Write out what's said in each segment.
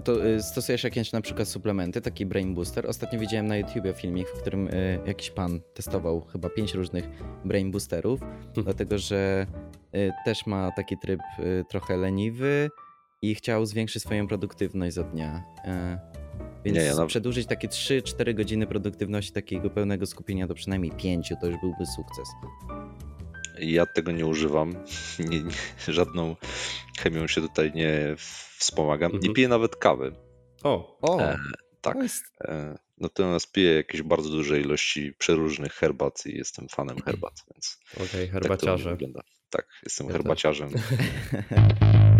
A to y, stosujesz jakieś na przykład suplementy, taki Brain Booster? Ostatnio widziałem na YouTubie filmik, w którym y, jakiś pan testował chyba pięć różnych Brain Boosterów, dlatego że y, też ma taki tryb y, trochę leniwy i chciał zwiększyć swoją produktywność za dnia. Y, Więc Nie, ja na- przedłużyć takie 3-4 godziny produktywności, takiego pełnego skupienia do przynajmniej 5, to już byłby sukces. Ja tego nie używam. Nie, nie, żadną chemią się tutaj nie wspomagam. Nie Mhm. piję nawet kawy. O, O, E, tak. E, Natomiast piję jakieś bardzo duże ilości przeróżnych herbat i jestem fanem herbat, więc okej, tak mnie herbaciarze. wygląda. Tak, jestem Ja herbaciarzem.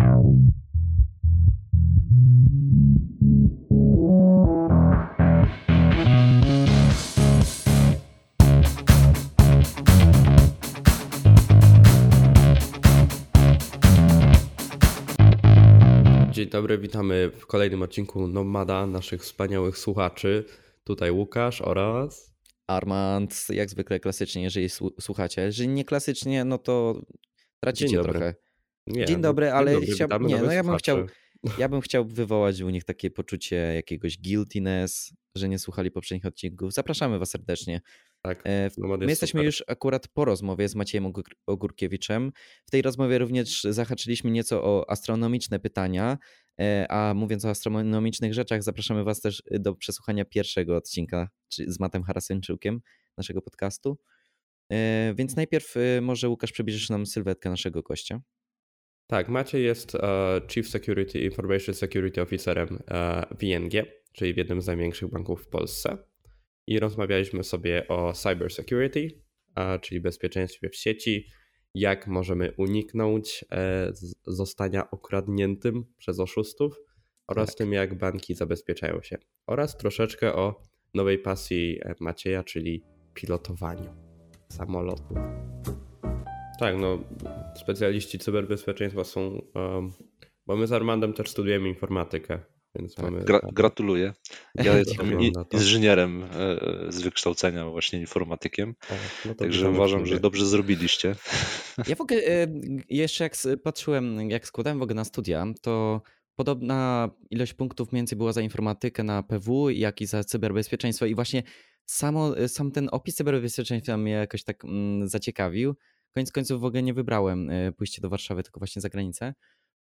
dobry, witamy w kolejnym odcinku Nomada, naszych wspaniałych słuchaczy. Tutaj Łukasz oraz... Armand, jak zwykle klasycznie, jeżeli słu- słuchacie. Jeżeli nie klasycznie, no to tracicie Dzień dobry. trochę. Nie, Dzień no, dobry, ale dobry, chciał- witamy nie, no ja bym chciał-. Ja bym chciał wywołać u nich takie poczucie jakiegoś guiltiness, że nie słuchali poprzednich odcinków. Zapraszamy Was serdecznie. Tak, E, My jest jesteśmy super. już akurat po rozmowie z Maciejem Ogór- Ogórkiewiczem. W tej rozmowie również zahaczyliśmy nieco o astronomiczne pytania, a mówiąc o astronomicznych rzeczach, zapraszamy Was też do przesłuchania pierwszego odcinka z Matem Harasyńczukiem naszego podcastu. E, Więc najpierw e, może Łukasz przybliżysz nam sylwetkę naszego gościa. Tak, Maciej jest e, Chief Security Information Security Officerem e, WNG, czyli w jednym z największych banków w Polsce. I rozmawialiśmy sobie o cyber security, e, czyli bezpieczeństwie w sieci, jak możemy uniknąć e, zostania okradniętym przez oszustów oraz Tak. tym, jak banki zabezpieczają się. Oraz troszeczkę o nowej pasji e, Macieja, czyli pilotowaniu samolotu. Tak, no specjaliści cyberbezpieczeństwa są, um, bo my z Armandem też studujemy informatykę, więc Tak, mamy... Gra, gratuluję. Ja jestem inżynierem e, z wykształcenia, właśnie informatykiem, O, no także uważam, że dobrze zrobiliście. Ja w ogóle e, jeszcze jak patrzyłem, jak składałem w ogóle na studia, to podobna ilość punktów więcej była za informatykę na PW, jak i za cyberbezpieczeństwo. I właśnie samo, e, sam ten opis cyberbezpieczeństwa mnie jakoś tak mm, zaciekawił. Koniec końców w ogóle nie wybrałem pójście do Warszawy, tylko właśnie za granicę.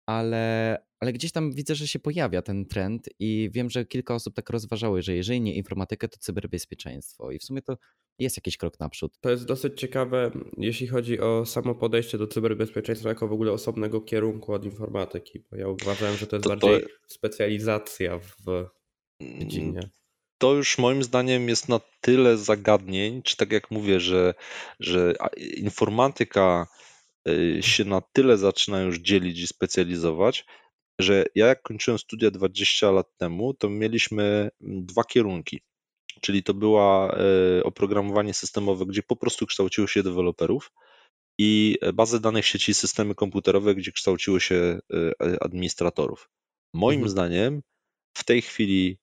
Ale, ale gdzieś tam widzę, że się pojawia ten trend i wiem, że kilka osób tak rozważały, że jeżeli nie informatykę, to cyberbezpieczeństwo. I w sumie to jest jakiś krok naprzód. To jest dosyć ciekawe, jeśli chodzi o samo podejście do cyberbezpieczeństwa jako w ogóle osobnego kierunku od informatyki, bo ja uważałem, że to jest To- to- bardziej specjalizacja w dziedzinie. to już moim zdaniem jest na tyle zagadnień, czy tak jak mówię, że, że informatyka się na tyle zaczyna już dzielić i specjalizować, że ja jak kończyłem studia 20 lat temu, to mieliśmy mm, dwa kierunki. Czyli to była y, oprogramowanie systemowe, gdzie po prostu kształciło się deweloperów i bazy danych sieci i systemy komputerowe, gdzie kształciło się y, administratorów. Moim Mhm. zdaniem w tej chwili, e,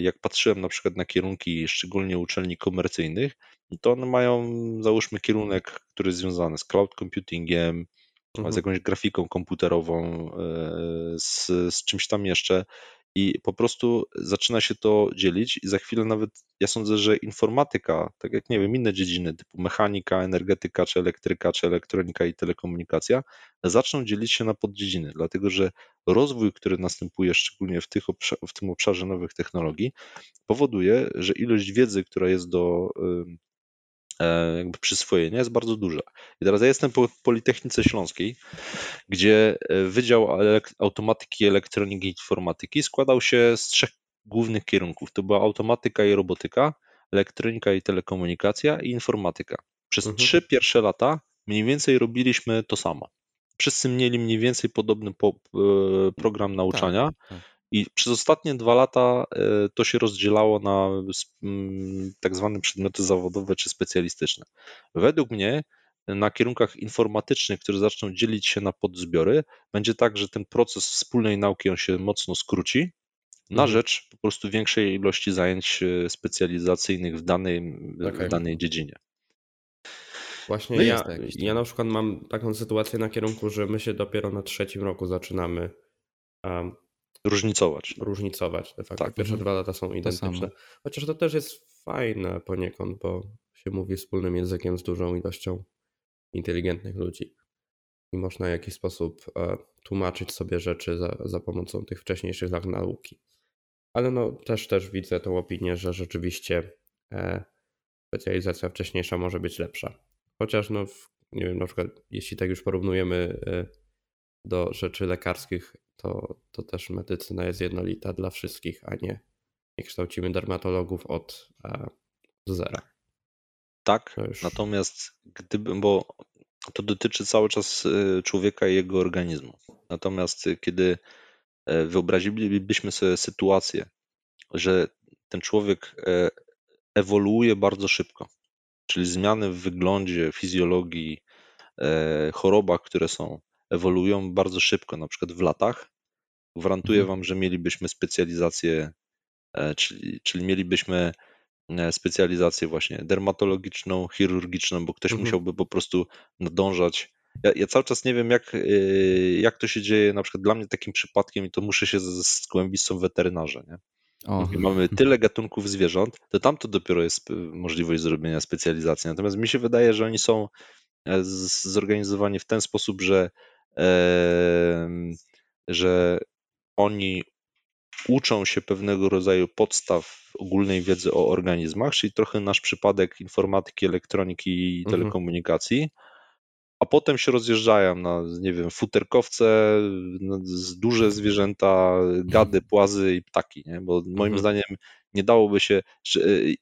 jak patrzyłem na przykład na kierunki, szczególnie uczelni komercyjnych, to one mają, załóżmy, kierunek, który jest związany z cloud computingiem, z Mhm. jakąś grafiką komputerową, e, z, z czymś tam jeszcze. I po prostu zaczyna się to dzielić, i za chwilę nawet ja sądzę, że informatyka, tak jak nie wiem, inne dziedziny typu mechanika, energetyka, czy elektryka, czy elektronika i telekomunikacja, zaczną dzielić się na poddziedziny, dlatego że rozwój, który następuje szczególnie w, tych w tym obszarze nowych technologii, powoduje, że ilość wiedzy, która jest do jakby przyswojenia jest bardzo duża. I teraz ja jestem po Politechnice Śląskiej, gdzie e, Wydział Automatyki, Elektroniki i Informatyki składał się z trzech głównych kierunków. To była automatyka i robotyka, elektronika i telekomunikacja i informatyka. Przez Mhm. trzy pierwsze lata mniej więcej robiliśmy to samo. Wszyscy mieli mniej więcej podobny po, e, program nauczania. tak. I przez ostatnie dwa lata e, to się rozdzielało na mm, tak zwane przedmioty zawodowe czy specjalistyczne. Według mnie na kierunkach informatycznych, które zaczną dzielić się na podzbiory, będzie tak, że ten proces wspólnej nauki on się mocno skróci na Mhm. rzecz po prostu większej ilości zajęć e, specjalizacyjnych w danej, w Okej. danej dziedzinie. Właśnie No ja, ja na przykład mam taką sytuację na kierunku, że my się dopiero na trzecim roku zaczynamy um, różnicować. różnicować de facto. Tak. Pierwsze Mhm. dwa lata są identyczne. Chociaż to też jest fajne poniekąd, bo się mówi wspólnym językiem z dużą ilością inteligentnych ludzi. I można w jakiś sposób e, tłumaczyć sobie rzeczy za, za pomocą tych wcześniejszych lat nauki. Ale no też, też widzę tą opinię, że rzeczywiście e, specjalizacja wcześniejsza może być lepsza. Chociaż no, w, nie wiem, na przykład jeśli tak już porównujemy e, do rzeczy lekarskich, to, to też medycyna jest jednolita dla wszystkich, a nie, nie kształcimy dermatologów od e, zera. Tak, już- natomiast gdyby, bo to dotyczy cały czas y, człowieka i jego organizmu. Natomiast y, kiedy e, wyobrazilibyśmy sobie sytuację, że ten człowiek e, ewoluuje bardzo szybko, czyli zmiany w wyglądzie, fizjologii, e, chorobach, które są, ewoluują bardzo szybko, na przykład w latach, gwarantuję Mhm. Wam, że mielibyśmy specjalizację, e, czyli, czyli mielibyśmy e, specjalizację właśnie dermatologiczną, chirurgiczną, bo ktoś Mhm. musiałby po prostu nadążać. Ja, ja cały czas nie wiem, jak, e, jak to się dzieje. Na przykład dla mnie takim przypadkiem, i to muszę się zgłębić, są weterynarze. Nie? O, I mamy tyle gatunków zwierząt, to tam to dopiero jest możliwość zrobienia specjalizacji. Natomiast mi się wydaje, że oni są zorganizowani w ten sposób, że, że oni uczą się pewnego rodzaju podstaw ogólnej wiedzy o organizmach, czyli trochę nasz przypadek informatyki, elektroniki i Mhm. telekomunikacji, a potem się rozjeżdżają na, nie wiem, futerkowce, z- duże zwierzęta, gady, płazy i ptaki, nie? bo moim Mhm. zdaniem nie dałoby się,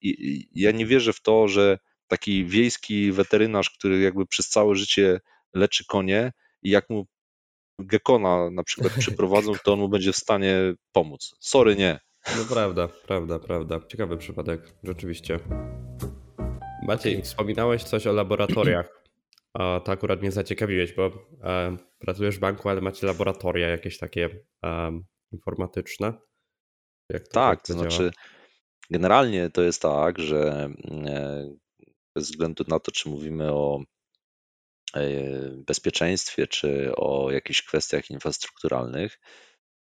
i- ja nie wierzę w to, że taki wiejski weterynarz, który jakby przez całe życie leczy konie i jak mu gekona na przykład przyprowadzą, to on mu będzie w stanie pomóc. Sorry, nie. No prawda, prawda, prawda. Ciekawy przypadek, rzeczywiście. Maciej, wspominałeś coś o laboratoriach. A to akurat mnie zaciekawiłeś, bo e, pracujesz w banku, ale macie laboratoria jakieś takie e, informatyczne. Jak to, Tak, jak to działa? znaczy generalnie to jest tak, że e, bez względu na to, czy mówimy o bezpieczeństwie, czy o jakichś kwestiach infrastrukturalnych,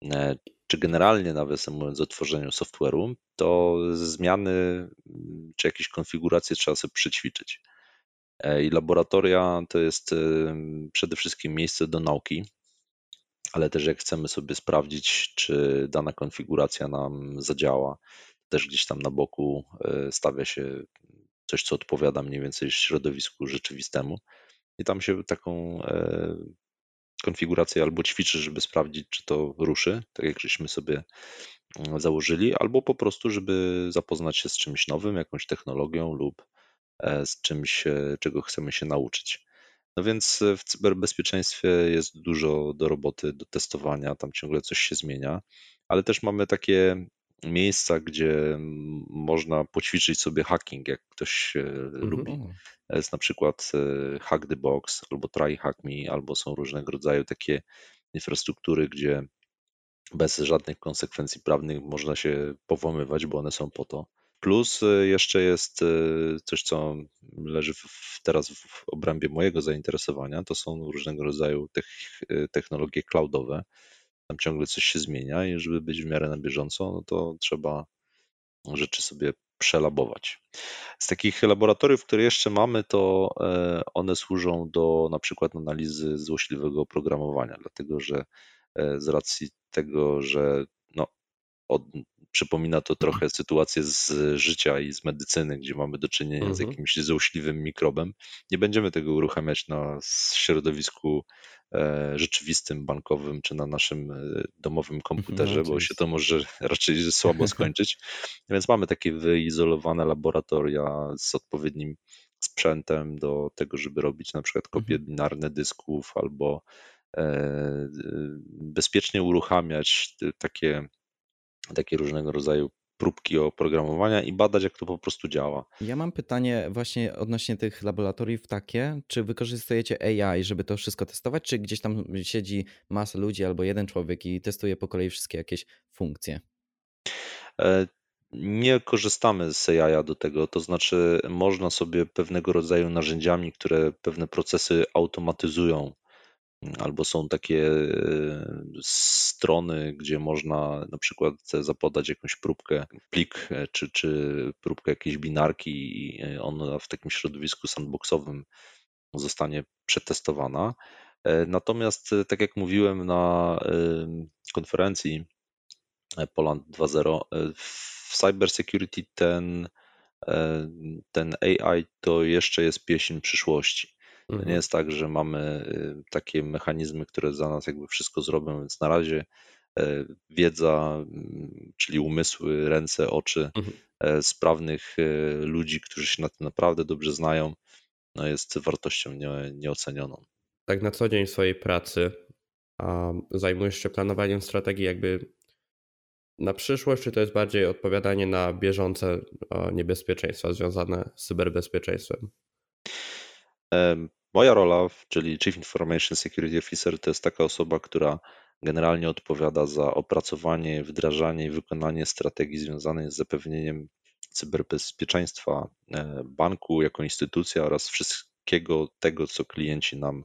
e, czy generalnie nawet mówiąc o tworzeniu software'u, to zmiany mm, czy jakieś konfiguracje trzeba sobie przećwiczyć. E, I laboratoria to jest przede wszystkim miejsce do nauki, ale też jak chcemy sobie sprawdzić, czy dana konfiguracja nam zadziała, też gdzieś tam na boku e, stawia się coś, co odpowiada mniej więcej środowisku rzeczywistemu. I tam się taką e, konfigurację albo ćwiczy, żeby sprawdzić, czy to ruszy, tak jak żeśmy sobie mm, założyli, albo po prostu, żeby zapoznać się z czymś nowym, jakąś technologią lub e, z czymś, e, czego chcemy się nauczyć. No więc w cyberbezpieczeństwie jest dużo do roboty, do testowania, tam ciągle coś się zmienia, ale też mamy takie miejsca, gdzie mm, można poćwiczyć sobie hacking, jak ktoś e, lubi. Jest na przykład e, Hack the Box albo Try Hack Me, albo są różnego rodzaju takie infrastruktury, gdzie bez żadnych konsekwencji prawnych można się powłamywać, bo one są po to. Plus e, jeszcze jest e, coś, co leży w, teraz w obrębie mojego zainteresowania, to są różnego rodzaju tech, technologie cloudowe. Tam ciągle coś się zmienia i żeby być w miarę na bieżąco, no to trzeba rzeczy sobie przelabować. Z takich laboratoriów, które jeszcze mamy, to e, one służą do na przykład analizy złośliwego oprogramowania, dlatego że e, z racji tego, że no, od, przypomina to trochę sytuację z życia i z medycyny, gdzie mamy do czynienia z Mhm. jakimś złośliwym mikrobem. Nie będziemy tego uruchamiać na środowisku e, rzeczywistym, bankowym czy na naszym e, domowym komputerze, bo się to może raczej słabo skończyć. Więc mamy takie wyizolowane laboratoria z odpowiednim sprzętem do tego, żeby robić na przykład kopie Mhm. binarne dysków albo e, bezpiecznie uruchamiać takie, takie różnego rodzaju próbki oprogramowania i badać, jak to po prostu działa. Ja mam pytanie właśnie odnośnie tych laboratoriów takie, czy wykorzystujecie AI, żeby to wszystko testować, czy gdzieś tam siedzi masa ludzi albo jeden człowiek i testuje po kolei wszystkie jakieś funkcje? E, Nie korzystamy z AI do tego, to znaczy można sobie pewnego rodzaju narzędziami, które pewne procesy automatyzują, albo są takie e, strony, gdzie można na przykład zapodać jakąś próbkę, plik czy, czy próbkę jakiejś binarki i ona w takim środowisku sandboxowym zostanie przetestowana. Natomiast, tak jak mówiłem na konferencji Poland 2.0, w cybersecurity ten, ten AI to jeszcze jest pieśń przyszłości. To nie mhm. jest tak, że mamy y, takie mechanizmy, które za nas jakby wszystko zrobią, więc na razie e, wiedza, mm, czyli umysły, ręce, oczy mhm. E, sprawnych e, ludzi, którzy się na tym naprawdę dobrze znają, no jest wartością nie, nieocenioną. Tak na co dzień w swojej pracy zajmujesz się planowaniem strategii jakby na przyszłość, czy to jest bardziej odpowiadanie na bieżące niebezpieczeństwa związane z cyberbezpieczeństwem? Moja rola, czyli Chief Information Security Officer, to jest taka osoba, która generalnie odpowiada za opracowanie, wdrażanie i wykonanie strategii związanej z zapewnieniem cyberbezpieczeństwa e, banku jako instytucja oraz wszystkiego tego, co klienci nam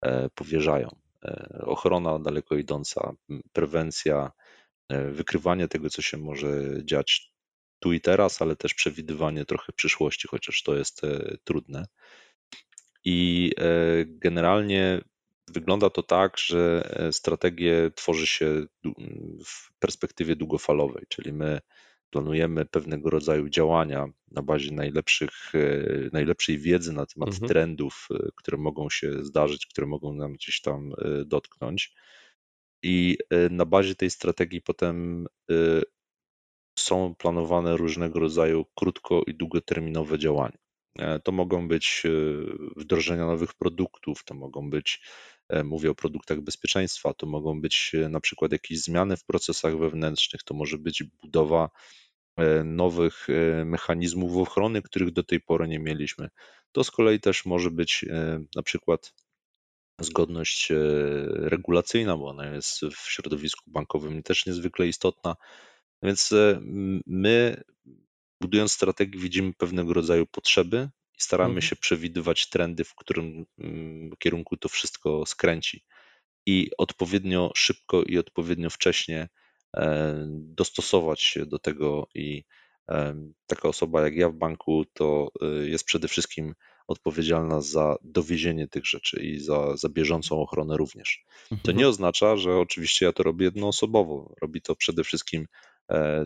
e, powierzają. E, ochrona daleko idąca, prewencja, wykrywanie tego, co się może dziać tu i teraz, ale też przewidywanie trochę przyszłości, chociaż to jest trudne. I e, generalnie wygląda to tak, że e, strategię tworzy się w perspektywie długofalowej, czyli my planujemy pewnego rodzaju działania na bazie najlepszych, e, najlepszej wiedzy na temat mhm. trendów, które mogą się zdarzyć, które mogą nam gdzieś tam dotknąć. I na bazie tej strategii potem są planowane różnego rodzaju krótko i długoterminowe działania. E, to mogą być e, wdrożenia nowych produktów, to mogą być, e, mówię o produktach bezpieczeństwa, to mogą być na przykład jakieś zmiany w procesach wewnętrznych, to może być budowa nowych mechanizmów ochrony, których do tej pory nie mieliśmy. To z kolei też może być na przykład zgodność regulacyjna, bo ona jest w środowisku bankowym też niezwykle istotna. Więc my budując strategię, widzimy pewnego rodzaju potrzeby i staramy mhm. się przewidywać trendy, w którym mm, kierunku to wszystko skręci. I odpowiednio szybko i odpowiednio wcześnie e, dostosować się do tego i e, taka osoba jak ja w banku to e, jest przede wszystkim odpowiedzialna za dowiezienie tych rzeczy i za, za bieżącą ochronę również. To mhm. nie oznacza, że oczywiście ja to robię jednoosobowo. Robi to przede wszystkim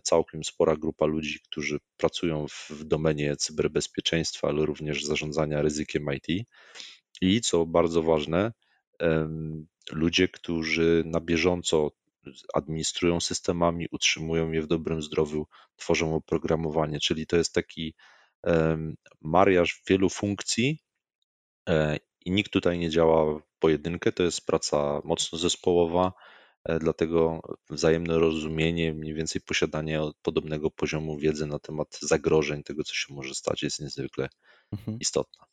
całkiem spora grupa ludzi, którzy pracują w domenie cyberbezpieczeństwa, ale również zarządzania ryzykiem IT. I co bardzo ważne, ludzie, którzy na bieżąco administrują systemami, utrzymują je w dobrym zdrowiu, tworzą oprogramowanie, czyli to jest taki mariaż wielu funkcji e, i nikt tutaj nie działa pojedynkę, to jest praca mocno zespołowa, E, dlatego wzajemne rozumienie, mniej więcej posiadanie podobnego poziomu wiedzy na temat zagrożeń, tego co się może stać, jest niezwykle mhm. istotne.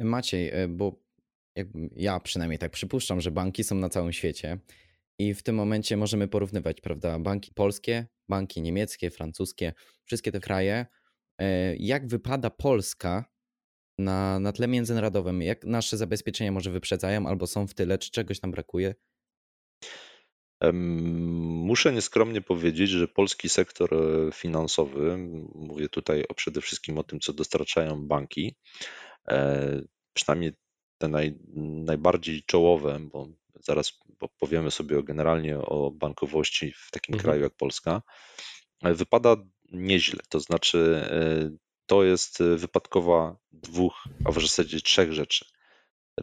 Maciej, e, bo ja przynajmniej tak przypuszczam, że banki są na całym świecie i w tym momencie możemy porównywać, prawda, banki polskie, banki niemieckie, francuskie, wszystkie te kraje. E, jak wypada Polska na, na tle międzynarodowym? Jak nasze zabezpieczenia może wyprzedzają albo są w tyle, czy czegoś nam brakuje? Muszę nieskromnie powiedzieć, że polski sektor e, finansowy, mówię tutaj o przede wszystkim o tym, co dostarczają banki, e, przynajmniej te naj, najbardziej czołowe, bo zaraz powiemy sobie generalnie o bankowości w takim mhm. kraju jak Polska, e, wypada nieźle. To znaczy, to jest wypadkowa dwóch, a w zasadzie trzech rzeczy.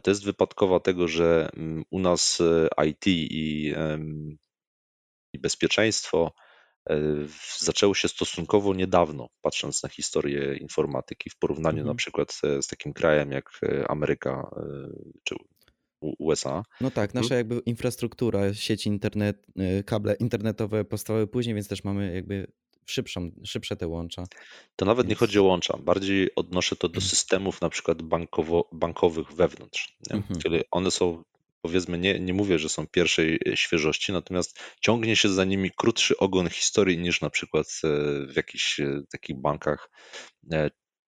To jest wypadkowa tego, że mm, u nas e, IT i, i bezpieczeństwo e, zaczęło się stosunkowo niedawno, patrząc na historię informatyki, w porównaniu mhm. na przykład z takim krajem jak e, Ameryka czy USA. No tak, nasza jakby infrastruktura, sieci internet, kable internetowe powstały później, więc też mamy jakby szybszą, szybsze te łącza. To nawet nie chodzi o łącza, bardziej odnoszę to do mhm. systemów na przykład bankowo, bankowych wewnątrz. Mhm. Czyli one są powiedzmy, nie, nie mówię, że są pierwszej e, świeżości, natomiast ciągnie się za nimi krótszy ogon historii niż na przykład e, w jakichś e, takich bankach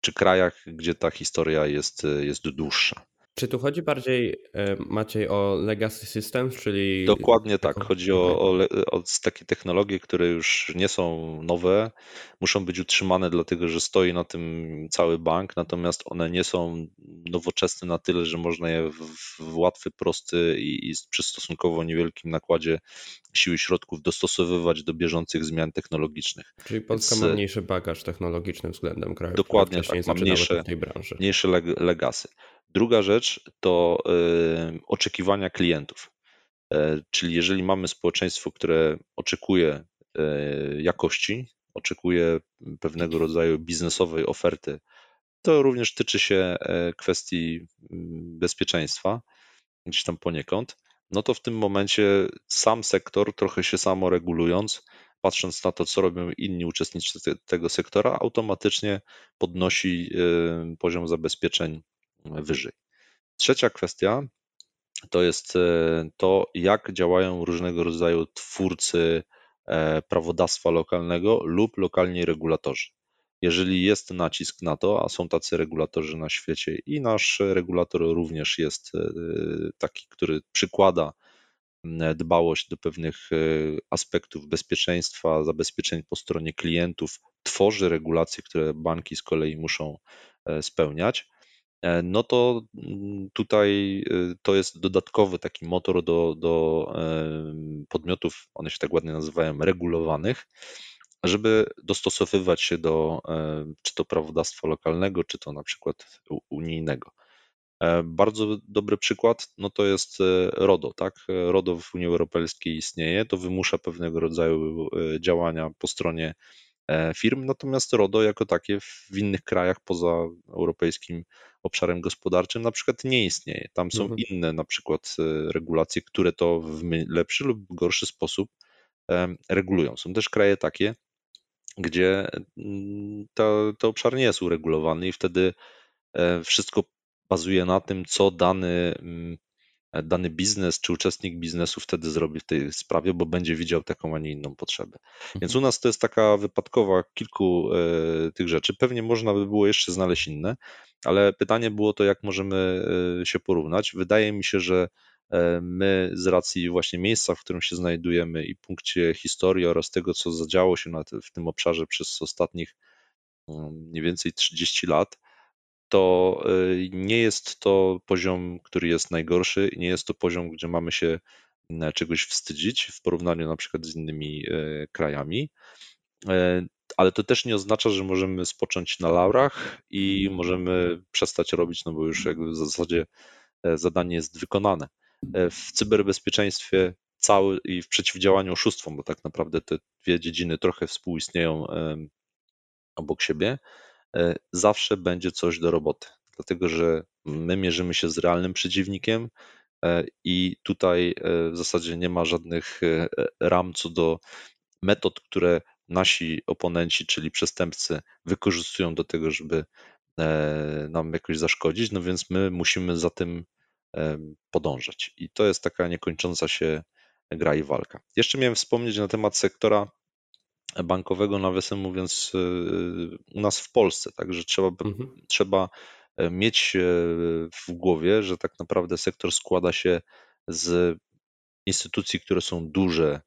czy krajach, gdzie ta historia jest, jest dłuższa. Czy tu chodzi bardziej, e, Maciej, o legacy systems, czyli... Dokładnie tak. Chodzi o, o, o takie technologie, które już nie są nowe, muszą być utrzymane, dlatego że stoi na tym cały bank, natomiast one nie są nowoczesne na tyle, że można je w, łatwy, prosty i, i przy stosunkowo niewielkim nakładzie siły środków dostosowywać do bieżących zmian technologicznych. Czyli Polska Więc, ma mniejszy bagaż technologiczny względem kraju. Dokładnie tak, ma mniejsze, mniejsze legasy. Druga rzecz to oczekiwania klientów. E, czyli jeżeli mamy społeczeństwo, które oczekuje e, jakości, oczekuje pewnego rodzaju biznesowej oferty, to również tyczy się e, kwestii bezpieczeństwa, gdzieś tam poniekąd, no to w tym momencie sam sektor, trochę się samo regulując, patrząc na to, co robią inni uczestnicy tego sektora, automatycznie podnosi poziom zabezpieczeń wyżej. Trzecia kwestia to jest e, to, jak działają różnego rodzaju twórcy e, prawodawstwa lokalnego lub lokalni regulatorzy. Jeżeli jest nacisk na to, a są tacy regulatorzy na świecie i nasz regulator również jest e, taki, który przykłada dbałość do pewnych aspektów bezpieczeństwa, zabezpieczeń po stronie klientów, tworzy regulacje, które banki z kolei muszą spełniać, no to mm, tutaj y, to jest dodatkowy taki motor do, do podmiotów, one się tak ładnie nazywają, regulowanych, żeby dostosowywać się do czy to prawodawstwa lokalnego, czy to na przykład unijnego. E, bardzo dobry przykład no to jest e, RODO. Tak? RODO w Unii Europejskiej istnieje, to wymusza pewnego rodzaju działania po stronie E, firm, natomiast RODO jako takie w innych krajach poza europejskim obszarem gospodarczym na przykład nie istnieje. Tam są mhm. inne na przykład e, regulacje, które to w lepszy lub gorszy sposób e, regulują. Są też kraje takie, gdzie mm, to, to obszar nie jest uregulowany i wtedy wszystko bazuje na tym, co dany mm, dany biznes czy uczestnik biznesu wtedy zrobi w tej sprawie, bo będzie widział taką, a nie inną potrzebę. Więc u mhm. nas to jest taka wypadkowa kilku e, tych rzeczy. Pewnie można by było jeszcze znaleźć inne, ale pytanie było to, jak możemy e, się porównać. Wydaje mi się, że e, my z racji właśnie miejsca, w którym się znajdujemy i punkcie historii oraz tego, co zadziało się w tym obszarze przez ostatnich mm, mniej więcej 30 lat, to y, nie jest to poziom, który jest najgorszy, nie jest to poziom, gdzie mamy się czegoś wstydzić w porównaniu na przykład z innymi e, krajami. E, ale to też nie oznacza, że możemy spocząć na laurach i możemy przestać robić, no bo już jakby w zasadzie e, zadanie jest wykonane. W cyberbezpieczeństwie cały i w przeciwdziałaniu oszustwom, bo tak naprawdę te dwie dziedziny trochę współistnieją obok siebie, E, zawsze będzie coś do roboty, dlatego że my mierzymy się z realnym przeciwnikiem e, i tutaj e, w zasadzie nie ma żadnych ram co do metod, które nasi oponenci, czyli przestępcy, wykorzystują do tego, żeby nam jakoś zaszkodzić, no więc my musimy za tym podążać. I to jest taka niekończąca się gra i walka. Jeszcze miałem wspomnieć na temat sektora bankowego, nawiasem mówiąc, y, u nas w Polsce. Także trzeba, mhm. trzeba e, mieć e, w głowie, że tak naprawdę sektor składa się z instytucji, które są duże,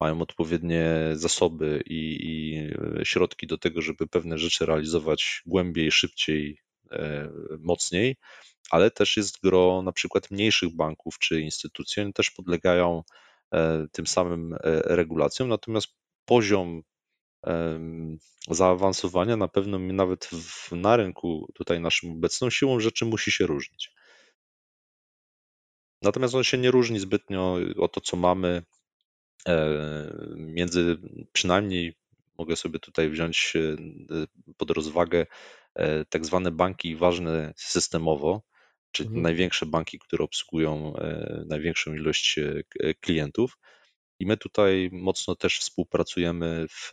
mają odpowiednie zasoby i, i e, środki do tego, żeby pewne rzeczy realizować głębiej, szybciej, mocniej, ale też jest gro na przykład mniejszych banków czy instytucji, one też podlegają tym samym regulacjom, natomiast poziom zaawansowania na pewno nawet w, na rynku tutaj naszym obecną siłą rzeczy musi się różnić. Natomiast on się nie różni zbytnio o to, co mamy e, między przynajmniej mogę sobie tutaj wziąć e, pod rozwagę e, tak zwane banki ważne systemowo, czyli mhm. największe banki, które obsługują największą ilość klientów, i my tutaj mocno też współpracujemy w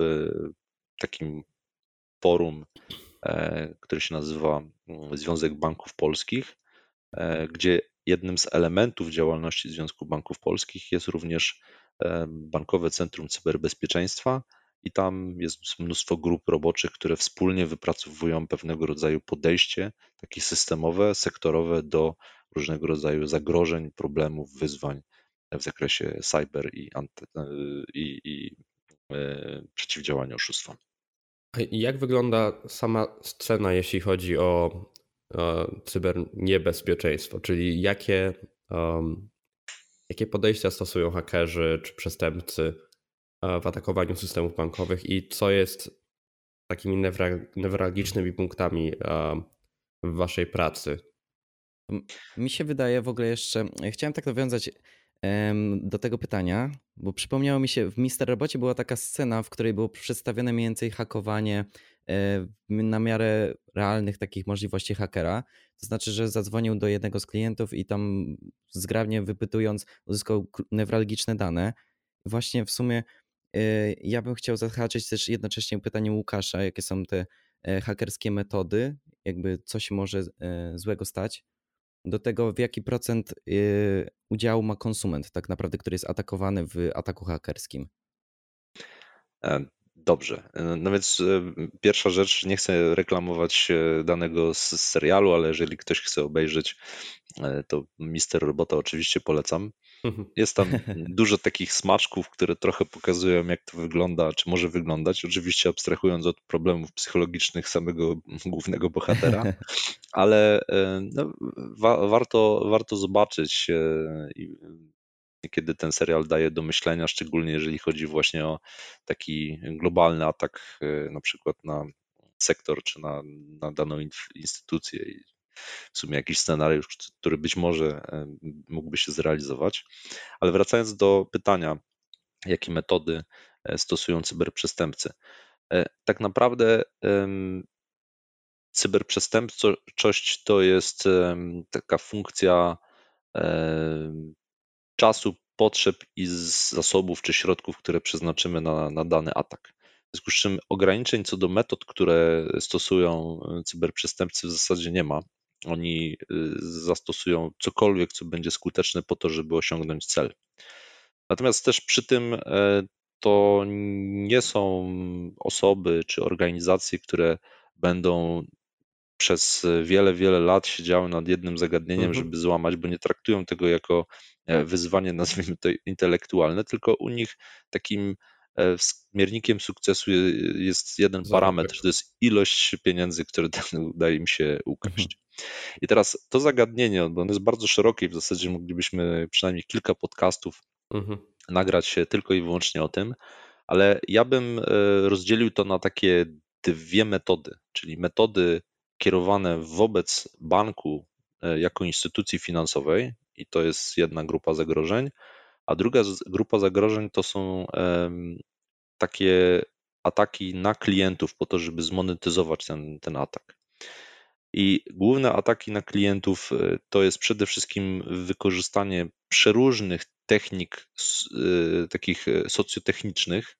takim forum, e, które się nazywa mm, Związek Banków Polskich, e, gdzie jednym z elementów działalności Związku Banków Polskich jest również e, Bankowe Centrum Cyberbezpieczeństwa i tam jest mnóstwo grup roboczych, które wspólnie wypracowują pewnego rodzaju podejście, takie systemowe, sektorowe do różnego rodzaju zagrożeń, problemów, wyzwań w zakresie cyber i, anty, i, i przeciwdziałania oszustwom. Jak wygląda sama scena, jeśli chodzi o cyberniebezpieczeństwo, czyli jakie, um, jakie podejścia stosują hakerzy czy przestępcy w atakowaniu systemów bankowych i co jest takimi newralgicznymi punktami w waszej pracy? Mi się wydaje w ogóle jeszcze, chciałem tak nawiązać do tego pytania, bo przypomniało mi się, w Mister Robocie była taka scena, w której było przedstawione mniej więcej hakowanie e, na miarę realnych takich możliwości hakera. To znaczy, że zadzwonił do jednego z klientów i tam zgrabnie wypytując uzyskał newralgiczne dane. Właśnie w sumie e, ja bym chciał zahaczyć też jednocześnie pytanie Łukasza, jakie są te e, hakerskie metody, jakby co się może złego stać do tego, w jaki procent y, udziału ma konsument, tak naprawdę, który jest atakowany w ataku hakerskim. E, dobrze. E, no więc e, pierwsza rzecz, nie chcę reklamować danego z serialu, ale jeżeli ktoś chce obejrzeć, to Mister Robota oczywiście polecam. Jest tam dużo takich smaczków, które trochę pokazują, jak to wygląda, czy może wyglądać. Oczywiście abstrahując od problemów psychologicznych samego głównego bohatera, ale e, no, wa warto, warto zobaczyć, e, kiedy ten serial daje do myślenia, szczególnie jeżeli chodzi właśnie o taki globalny atak, e, na przykład na sektor czy na, na daną instytucję w sumie jakiś scenariusz, który być może mógłby się zrealizować. Ale wracając do pytania, jakie metody e, stosują cyberprzestępcy. E, tak naprawdę cyberprzestępczość to jest taka funkcja czasu, potrzeb i zasobów czy środków, które przeznaczymy na, na dany atak. W związku z czym ograniczeń co do metod, które stosują e, cyberprzestępcy w zasadzie nie ma. Oni y, zastosują cokolwiek, co będzie skuteczne po to, żeby osiągnąć cel. Natomiast też przy tym e, to nie są osoby czy organizacje, które będą przez wiele, wiele lat siedziały nad jednym zagadnieniem, mhm. żeby złamać, bo nie traktują tego jako e, wyzwanie, nazwijmy to intelektualne, tylko u nich takim E, miernikiem sukcesu jest jeden parametr, to jest ilość pieniędzy, które udaje im się ukraść. Mhm. I teraz to zagadnienie, bo ono jest bardzo szerokie i w zasadzie moglibyśmy przynajmniej kilka podcastów mhm. nagrać się tylko i wyłącznie o tym, ale ja bym e, rozdzielił to na takie dwie metody, czyli metody kierowane wobec banku e, jako instytucji finansowej, i to jest jedna grupa zagrożeń, a druga grupa zagrożeń to są takie ataki na klientów po to, żeby zmonetyzować ten, ten atak. I główne ataki na klientów e, to jest przede wszystkim wykorzystanie przeróżnych technik e, takich socjotechnicznych,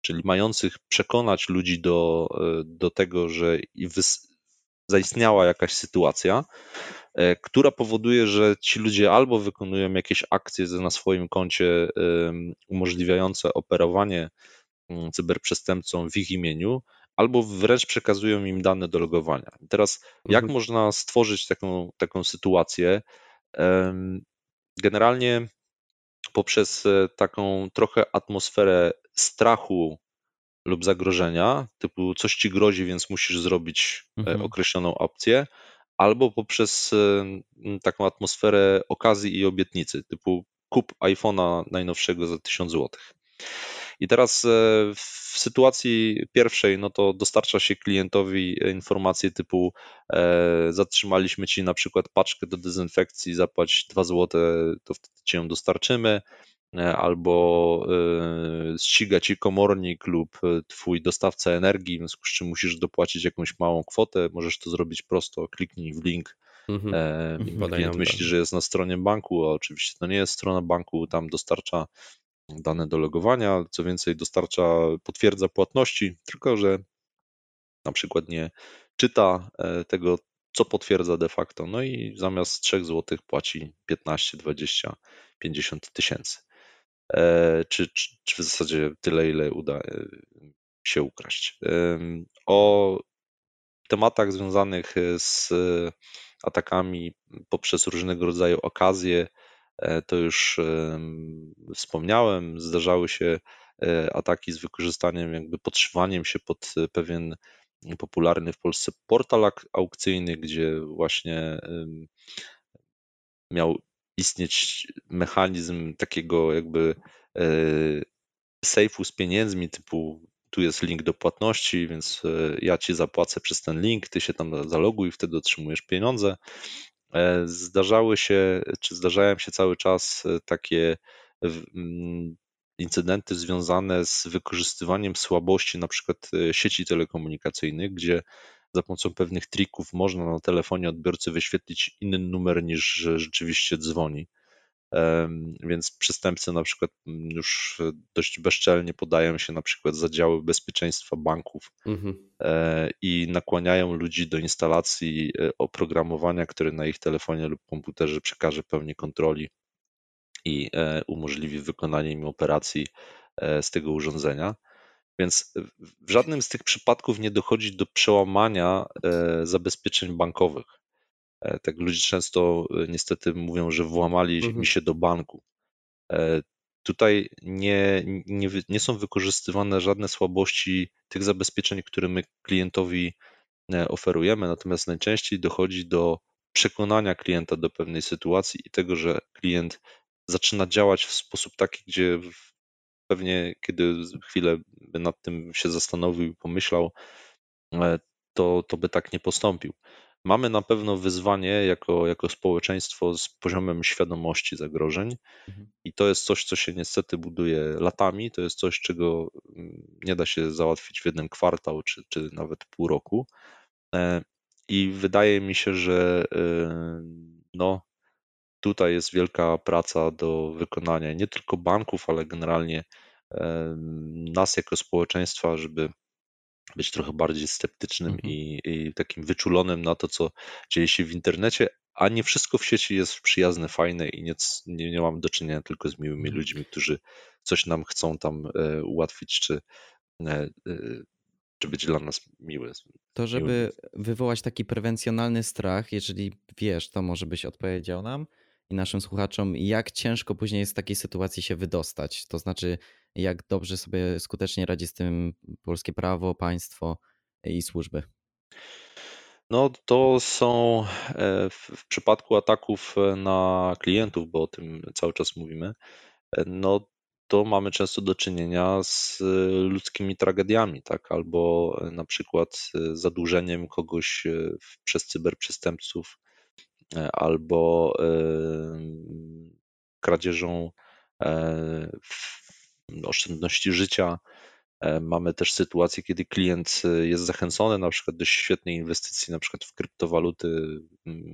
czyli mających przekonać ludzi do, do tego, że zaistniała jakaś sytuacja, która powoduje, że ci ludzie albo wykonują jakieś akcje na swoim koncie umożliwiające operowanie mm, cyberprzestępcom w ich imieniu, albo wręcz przekazują im dane do logowania. Teraz, jak mhm. można stworzyć taką, taką sytuację? Generalnie poprzez e, taką trochę atmosferę strachu lub zagrożenia, typu coś ci grozi, więc musisz zrobić e, mhm. określoną opcję, albo poprzez taką atmosferę okazji i obietnicy, typu kup iPhone'a najnowszego za 1000 zł. I teraz e, w sytuacji pierwszej, no to dostarcza się klientowi informacje typu zatrzymaliśmy ci na przykład paczkę do dezynfekcji, zapłać 2 zł, to wtedy ci ją dostarczymy E, albo e, ściga ci komornik lub e, twój dostawca energii, w związku z czym musisz dopłacić jakąś małą kwotę, możesz to zrobić prosto, kliknij w link. Mhm. Klient myśli, że jest na stronie banku, a oczywiście to nie jest strona banku, tam dostarcza dane do logowania, co więcej dostarcza, potwierdza płatności, tylko że na przykład nie czyta tego, co potwierdza de facto. No i zamiast 3 zł płaci 15, 20, 50 tysięcy. E, czy, czy, czy w zasadzie tyle, ile uda e, się ukraść. O tematach związanych z atakami poprzez różnego rodzaju okazje. To już wspomniałem, zdarzały się ataki z wykorzystaniem, jakby podszywaniem się pod pewien popularny w Polsce portal aukcyjny, gdzie właśnie miał istnieć mechanizm takiego jakby sejfu z pieniędzmi, typu tu jest link do płatności, więc e, ja ci zapłacę przez ten link, ty się tam zaloguj wtedy otrzymujesz pieniądze. E, zdarzały się, czy zdarzają się cały czas e, takie incydenty związane z wykorzystywaniem słabości na przykład sieci telekomunikacyjnych, gdzie za pomocą pewnych trików można na telefonie odbiorcy wyświetlić inny numer niż rzeczywiście dzwoni. Więc przestępcy na przykład mm, już dość bezczelnie podają się na przykład za działy bezpieczeństwa banków mhm. E, i nakłaniają ludzi do instalacji e, oprogramowania, które na ich telefonie lub komputerze przekaże pełni kontroli i e, umożliwi wykonanie im operacji z tego urządzenia. Więc w żadnym z tych przypadków nie dochodzi do przełamania zabezpieczeń bankowych. E, tak ludzie często e, niestety mówią, że włamali mhm. mi się do banku. E, tutaj nie, nie, nie są wykorzystywane żadne słabości tych zabezpieczeń, które my klientowi oferujemy, natomiast najczęściej dochodzi do przekonania klienta do pewnej sytuacji i tego, że klient zaczyna działać w sposób taki, gdzie pewnie kiedy chwilę by nad tym się zastanowił i pomyślał, to, to by tak nie postąpił. Mamy na pewno wyzwanie jako, jako społeczeństwo z poziomem świadomości zagrożeń mhm. i to jest coś, co się niestety buduje latami. To jest coś, czego mm, nie da się załatwić w jeden kwartał czy, czy nawet pół roku. E, I wydaje mi się, że e, no, tutaj jest wielka praca do wykonania nie tylko banków, ale generalnie e, nas jako społeczeństwa, żeby być trochę bardziej sceptycznym mhm. i, i, takim wyczulonym na to, co dzieje się w internecie, a nie wszystko w sieci jest przyjazne, fajne i nie, nie, nie mam do czynienia tylko z miłymi mhm. ludźmi, którzy coś nam chcą tam e, ułatwić, czy, e, e, czy być dla nas miły. To, żeby wywołać taki prewencjonalny strach, jeżeli wiesz, to może byś odpowiedział nam i naszym słuchaczom, jak ciężko później z takiej sytuacji się wydostać. To znaczy, jak dobrze sobie skutecznie radzi z tym polskie prawo, państwo i służby? No, to są e, w przypadku ataków e, na klientów, bo o tym cały czas mówimy, e, no to mamy często do czynienia z ludzkimi tragediami, tak? Albo na przykład zadłużeniem kogoś przez cyberprzestępców, albo kradzieżą oszczędności życia. E, mamy też sytuację, kiedy klient e, jest zachęcony na przykład do świetnej inwestycji, na przykład w kryptowaluty,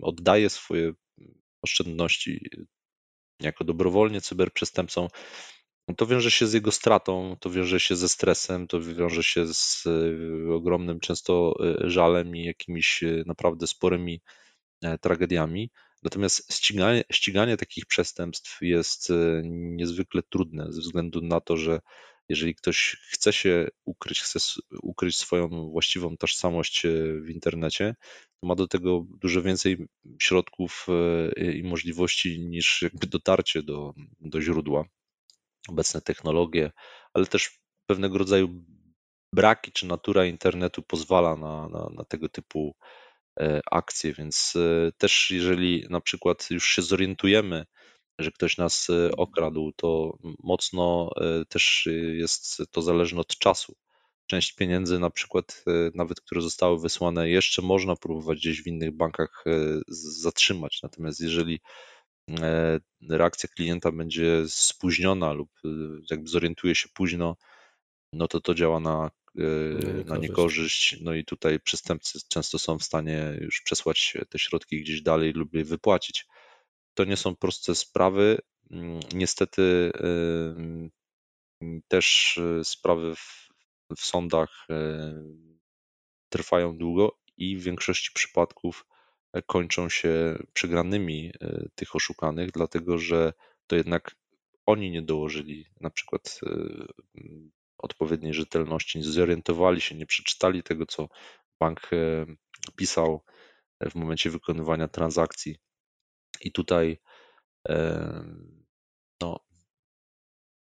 oddaje swoje oszczędności jako dobrowolnie cyberprzestępcom. To wiąże się z jego stratą, to wiąże się ze stresem, to wiąże się z e, ogromnym często żalem i jakimiś naprawdę sporymi tragediami. Natomiast ściganie, ściganie takich przestępstw jest e, niezwykle trudne ze względu na to, że jeżeli ktoś chce się ukryć, chce ukryć swoją właściwą tożsamość e, w internecie, to ma do tego dużo więcej środków e, i możliwości niż jakby dotarcie do, do źródła. Obecne technologie, ale też pewnego rodzaju braki czy natura internetu pozwala na, na, na tego typu akcje, więc e, też jeżeli na przykład już się zorientujemy, że ktoś nas e, okradł, to mocno też jest to zależne od czasu. Część pieniędzy, na przykład, nawet które zostały wysłane, jeszcze można próbować gdzieś w innych bankach zatrzymać. Natomiast jeżeli reakcja klienta będzie spóźniona lub jakby zorientuje się późno, no to to działa na na niekorzyść. No i tutaj przestępcy często są w stanie już przesłać te środki gdzieś dalej lub je wypłacić. To nie są proste sprawy. Mm, niestety też y, sprawy w, w sądach y, trwają długo i w większości przypadków e, kończą się przegranymi tych oszukanych, dlatego że to jednak oni nie dołożyli na przykład odpowiedniej rzetelności, nie zorientowali się, nie przeczytali tego, co bank e, pisał w momencie wykonywania transakcji. I tutaj no,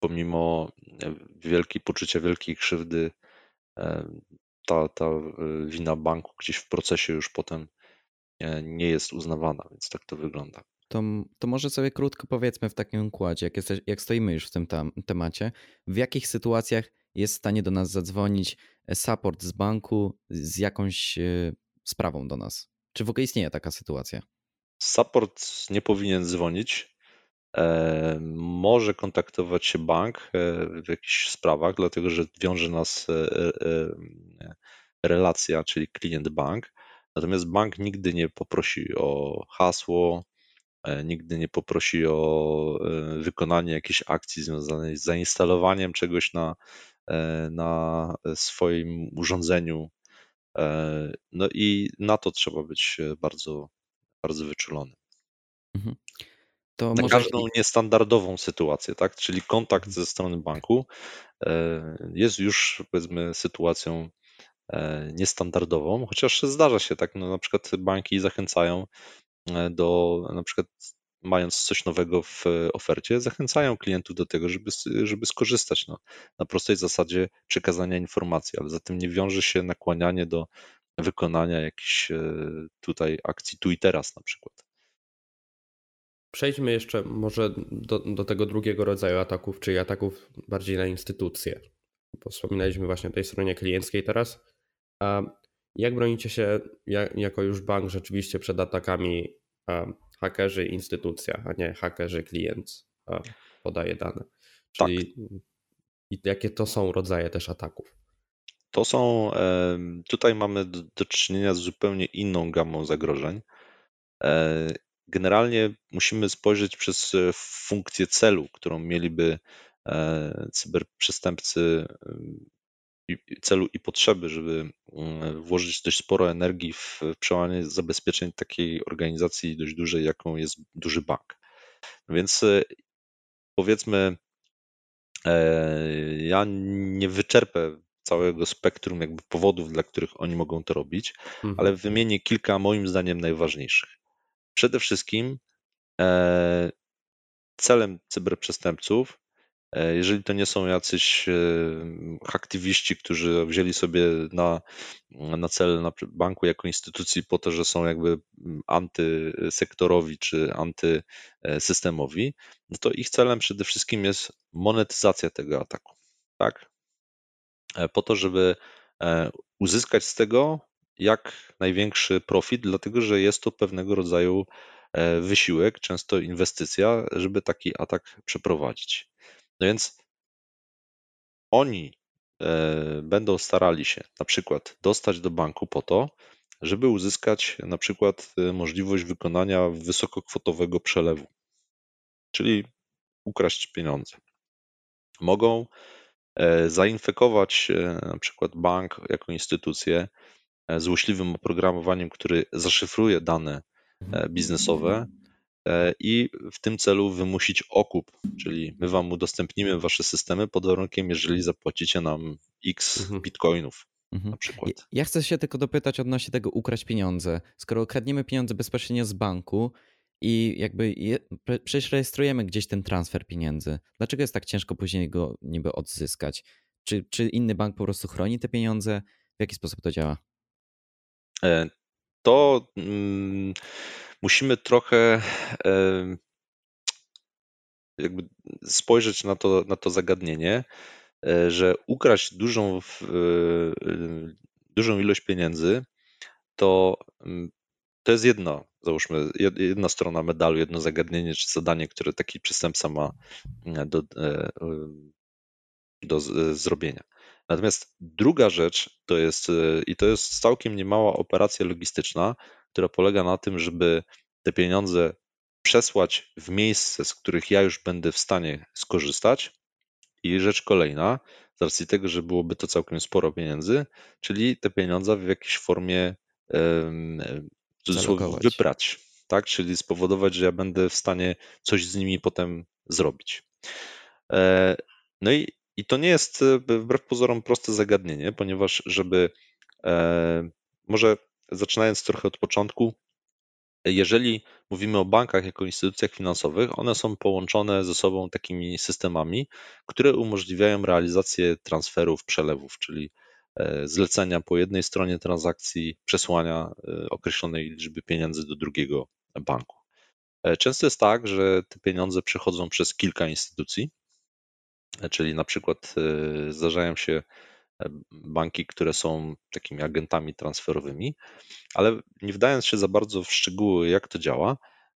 pomimo wielkiej poczucia wielkiej krzywdy, ta, ta wina banku gdzieś w procesie już potem nie jest uznawana, więc tak to wygląda. To, to może sobie krótko powiedzmy w takim układzie, jak, jesteś, jak stoimy już w tym tam, temacie, w jakich sytuacjach jest w stanie do nas zadzwonić e, support z banku z jakąś e, sprawą do nas? Czy w ogóle istnieje taka sytuacja? Support nie powinien dzwonić. E, może kontaktować się bank w jakichś sprawach, dlatego że wiąże nas relacja, czyli klient bank. Natomiast bank nigdy nie poprosi o hasło, nigdy nie poprosi o wykonanie jakiejś akcji związanej z zainstalowaniem czegoś na, na swoim urządzeniu. No i na to trzeba być bardzo, bardzo wyczulonym. Mhm. To na może... każdą niestandardową sytuację, tak? Czyli kontakt ze strony banku jest już powiedzmy sytuacją niestandardową, chociaż zdarza się tak, no na przykład banki zachęcają E, do na przykład mając coś nowego w ofercie, zachęcają klientów do tego, żeby, żeby skorzystać no, na prostej zasadzie przekazania informacji, ale za tym nie wiąże się nakłanianie do wykonania jakichś e, tutaj akcji tu i teraz na przykład. Przejdźmy jeszcze może do, do tego drugiego rodzaju ataków, czyli ataków bardziej na instytucje. Bo wspominaliśmy właśnie o tej stronie klienckiej teraz. A jak bronicie się jako już bank rzeczywiście przed atakami hakerzy instytucja, a nie hakerzy klient podaje dane? Czyli tak. i jakie to są rodzaje też ataków? To są, tutaj mamy do, do czynienia z zupełnie inną gamą zagrożeń. E, generalnie musimy spojrzeć przez e, funkcję celu, którą mieliby e, cyberprzestępcy celu i potrzeby, żeby mm, włożyć dość sporo energii w przełamanie zabezpieczeń takiej organizacji dość dużej, jaką jest duży bank. Więc e, powiedzmy, e, ja nie wyczerpę całego spektrum jakby powodów, dla których oni mogą to robić, mhm. ale wymienię kilka moim zdaniem najważniejszych. Przede wszystkim e, celem cyberprzestępców jeżeli to nie są jacyś e, aktywiści, którzy wzięli sobie na, na cel na banku jako instytucji po to, że są jakby antysektorowi czy antysystemowi, no to ich celem przede wszystkim jest monetyzacja tego ataku. Tak? E, po to, żeby uzyskać z tego jak największy profit, dlatego że jest to pewnego rodzaju wysiłek, często inwestycja, żeby taki atak przeprowadzić. No więc oni e, będą starali się na przykład dostać do banku po to, żeby uzyskać na przykład e, możliwość wykonania wysokokwotowego przelewu, czyli ukraść pieniądze. Mogą e, zainfekować na przykład bank jako instytucję złośliwym oprogramowaniem, który zaszyfruje dane biznesowe E, i w tym celu wymusić okup, czyli my wam udostępnimy wasze systemy pod warunkiem, jeżeli zapłacicie nam x mhm. bitcoinów. Mhm. Na przykład. Ja chcę się tylko dopytać odnośnie tego ukraść pieniądze. Skoro kradniemy pieniądze bezpośrednio z banku i jakby je, przecież rejestrujemy gdzieś ten transfer pieniędzy, dlaczego jest tak ciężko później go niby odzyskać? Czy, czy inny bank po prostu chroni te pieniądze? W jaki sposób to działa? E, to mm, musimy trochę jakby spojrzeć na to, na to zagadnienie, e, że ukraść dużą, e, dużą ilość pieniędzy to, mm, to jest jedna, załóżmy, jedna strona medalu, jedno zagadnienie czy zadanie, które taki przestępca ma mm, do, e, do zrobienia. Natomiast druga rzecz to jest, i to jest całkiem niemała operacja logistyczna, która polega na tym, żeby te pieniądze przesłać w miejsce, z których ja już będę w stanie skorzystać. I rzecz kolejna, z racji tego, że byłoby to całkiem sporo pieniędzy, czyli te pieniądze w jakiejś formie um, wyprać, tak? Czyli spowodować, że ja będę w stanie coś z nimi potem zrobić. E, no i, i to nie jest wbrew pozorom proste zagadnienie, ponieważ żeby e, może zaczynając trochę od początku, jeżeli mówimy o bankach jako instytucjach finansowych, one są połączone ze sobą takimi systemami, które umożliwiają realizację transferów, przelewów, czyli e, zlecenia po jednej stronie transakcji, przesłania e, określonej liczby pieniędzy do drugiego banku. E, często jest tak, że te pieniądze przechodzą przez kilka instytucji, czyli na przykład zdarzają się banki, które są takimi agentami transferowymi, ale nie wdając się za bardzo w szczegóły, jak to działa,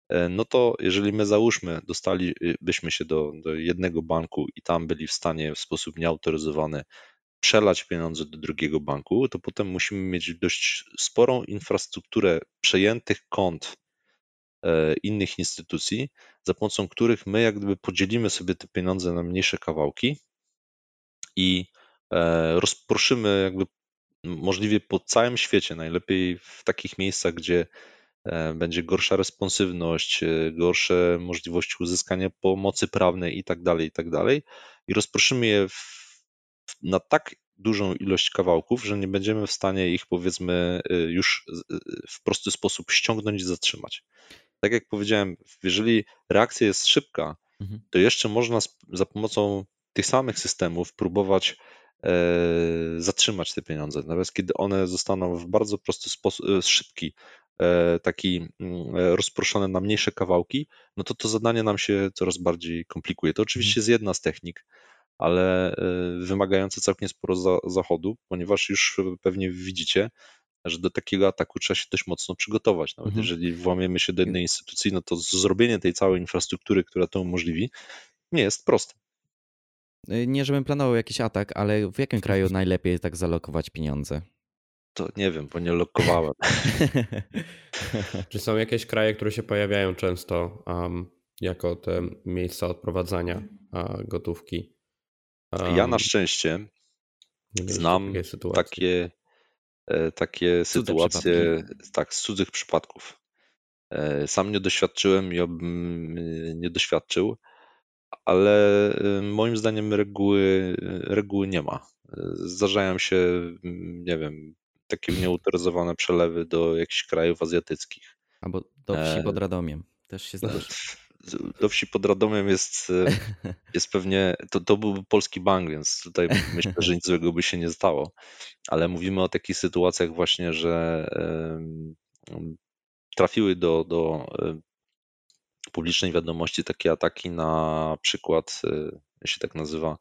e, no to jeżeli my załóżmy, dostalibyśmy się do, do jednego banku i tam byli w stanie w sposób nieautoryzowany przelać pieniądze do drugiego banku, to potem musimy mieć dość sporą infrastrukturę przejętych kont e, innych instytucji, za pomocą których my jak gdyby podzielimy sobie te pieniądze na mniejsze kawałki i rozproszymy jakby możliwie po całym świecie, najlepiej w takich miejscach, gdzie e, będzie gorsza responsywność, e, gorsze możliwości uzyskania pomocy prawnej i tak dalej, i tak dalej. I rozproszymy je w, na tak dużą ilość kawałków, że nie będziemy w stanie ich powiedzmy e, już w prosty sposób ściągnąć i zatrzymać. Tak jak powiedziałem, jeżeli reakcja jest szybka, mhm. to jeszcze można za pomocą tych samych systemów próbować E, zatrzymać te pieniądze. Natomiast kiedy one zostaną w bardzo prosty sposób, e, szybki, e, taki mm, rozproszone na mniejsze kawałki, no to to zadanie nam się coraz bardziej komplikuje. To oczywiście mhm. jest jedna z technik, ale wymagające całkiem sporo zachodu, ponieważ już pewnie widzicie, że do takiego ataku trzeba się dość mocno przygotować. Nawet mhm. jeżeli włamiemy się do jednej instytucji, no to zrobienie tej całej infrastruktury, która to umożliwi, nie jest proste. Y, nie, żebym planował jakiś atak, ale w jakim kraju najlepiej tak zalokować pieniądze? To nie wiem, bo nie lokowałem. Czy są jakieś kraje, które się pojawiają często um, jako te miejsca odprowadzania gotówki? Um, ja na szczęście znam takie, e, takie sytuacje tak, z cudzych przypadków. E, sam nie doświadczyłem i obym nie doświadczył, ale y, moim zdaniem reguły, reguły nie ma. Zdarzają się, mm, nie wiem, takie nieautoryzowane przelewy do jakichś krajów azjatyckich. Albo do wsi e, pod Radomiem też się zdarza. Do wsi pod Radomiem jest, y, jest pewnie, to, to byłby polski bank, więc tutaj myślę, że nic złego by się nie stało. Ale mówimy o takich sytuacjach właśnie, że trafiły do, do y, publicznej wiadomości takie ataki na przykład, y, się tak nazywa,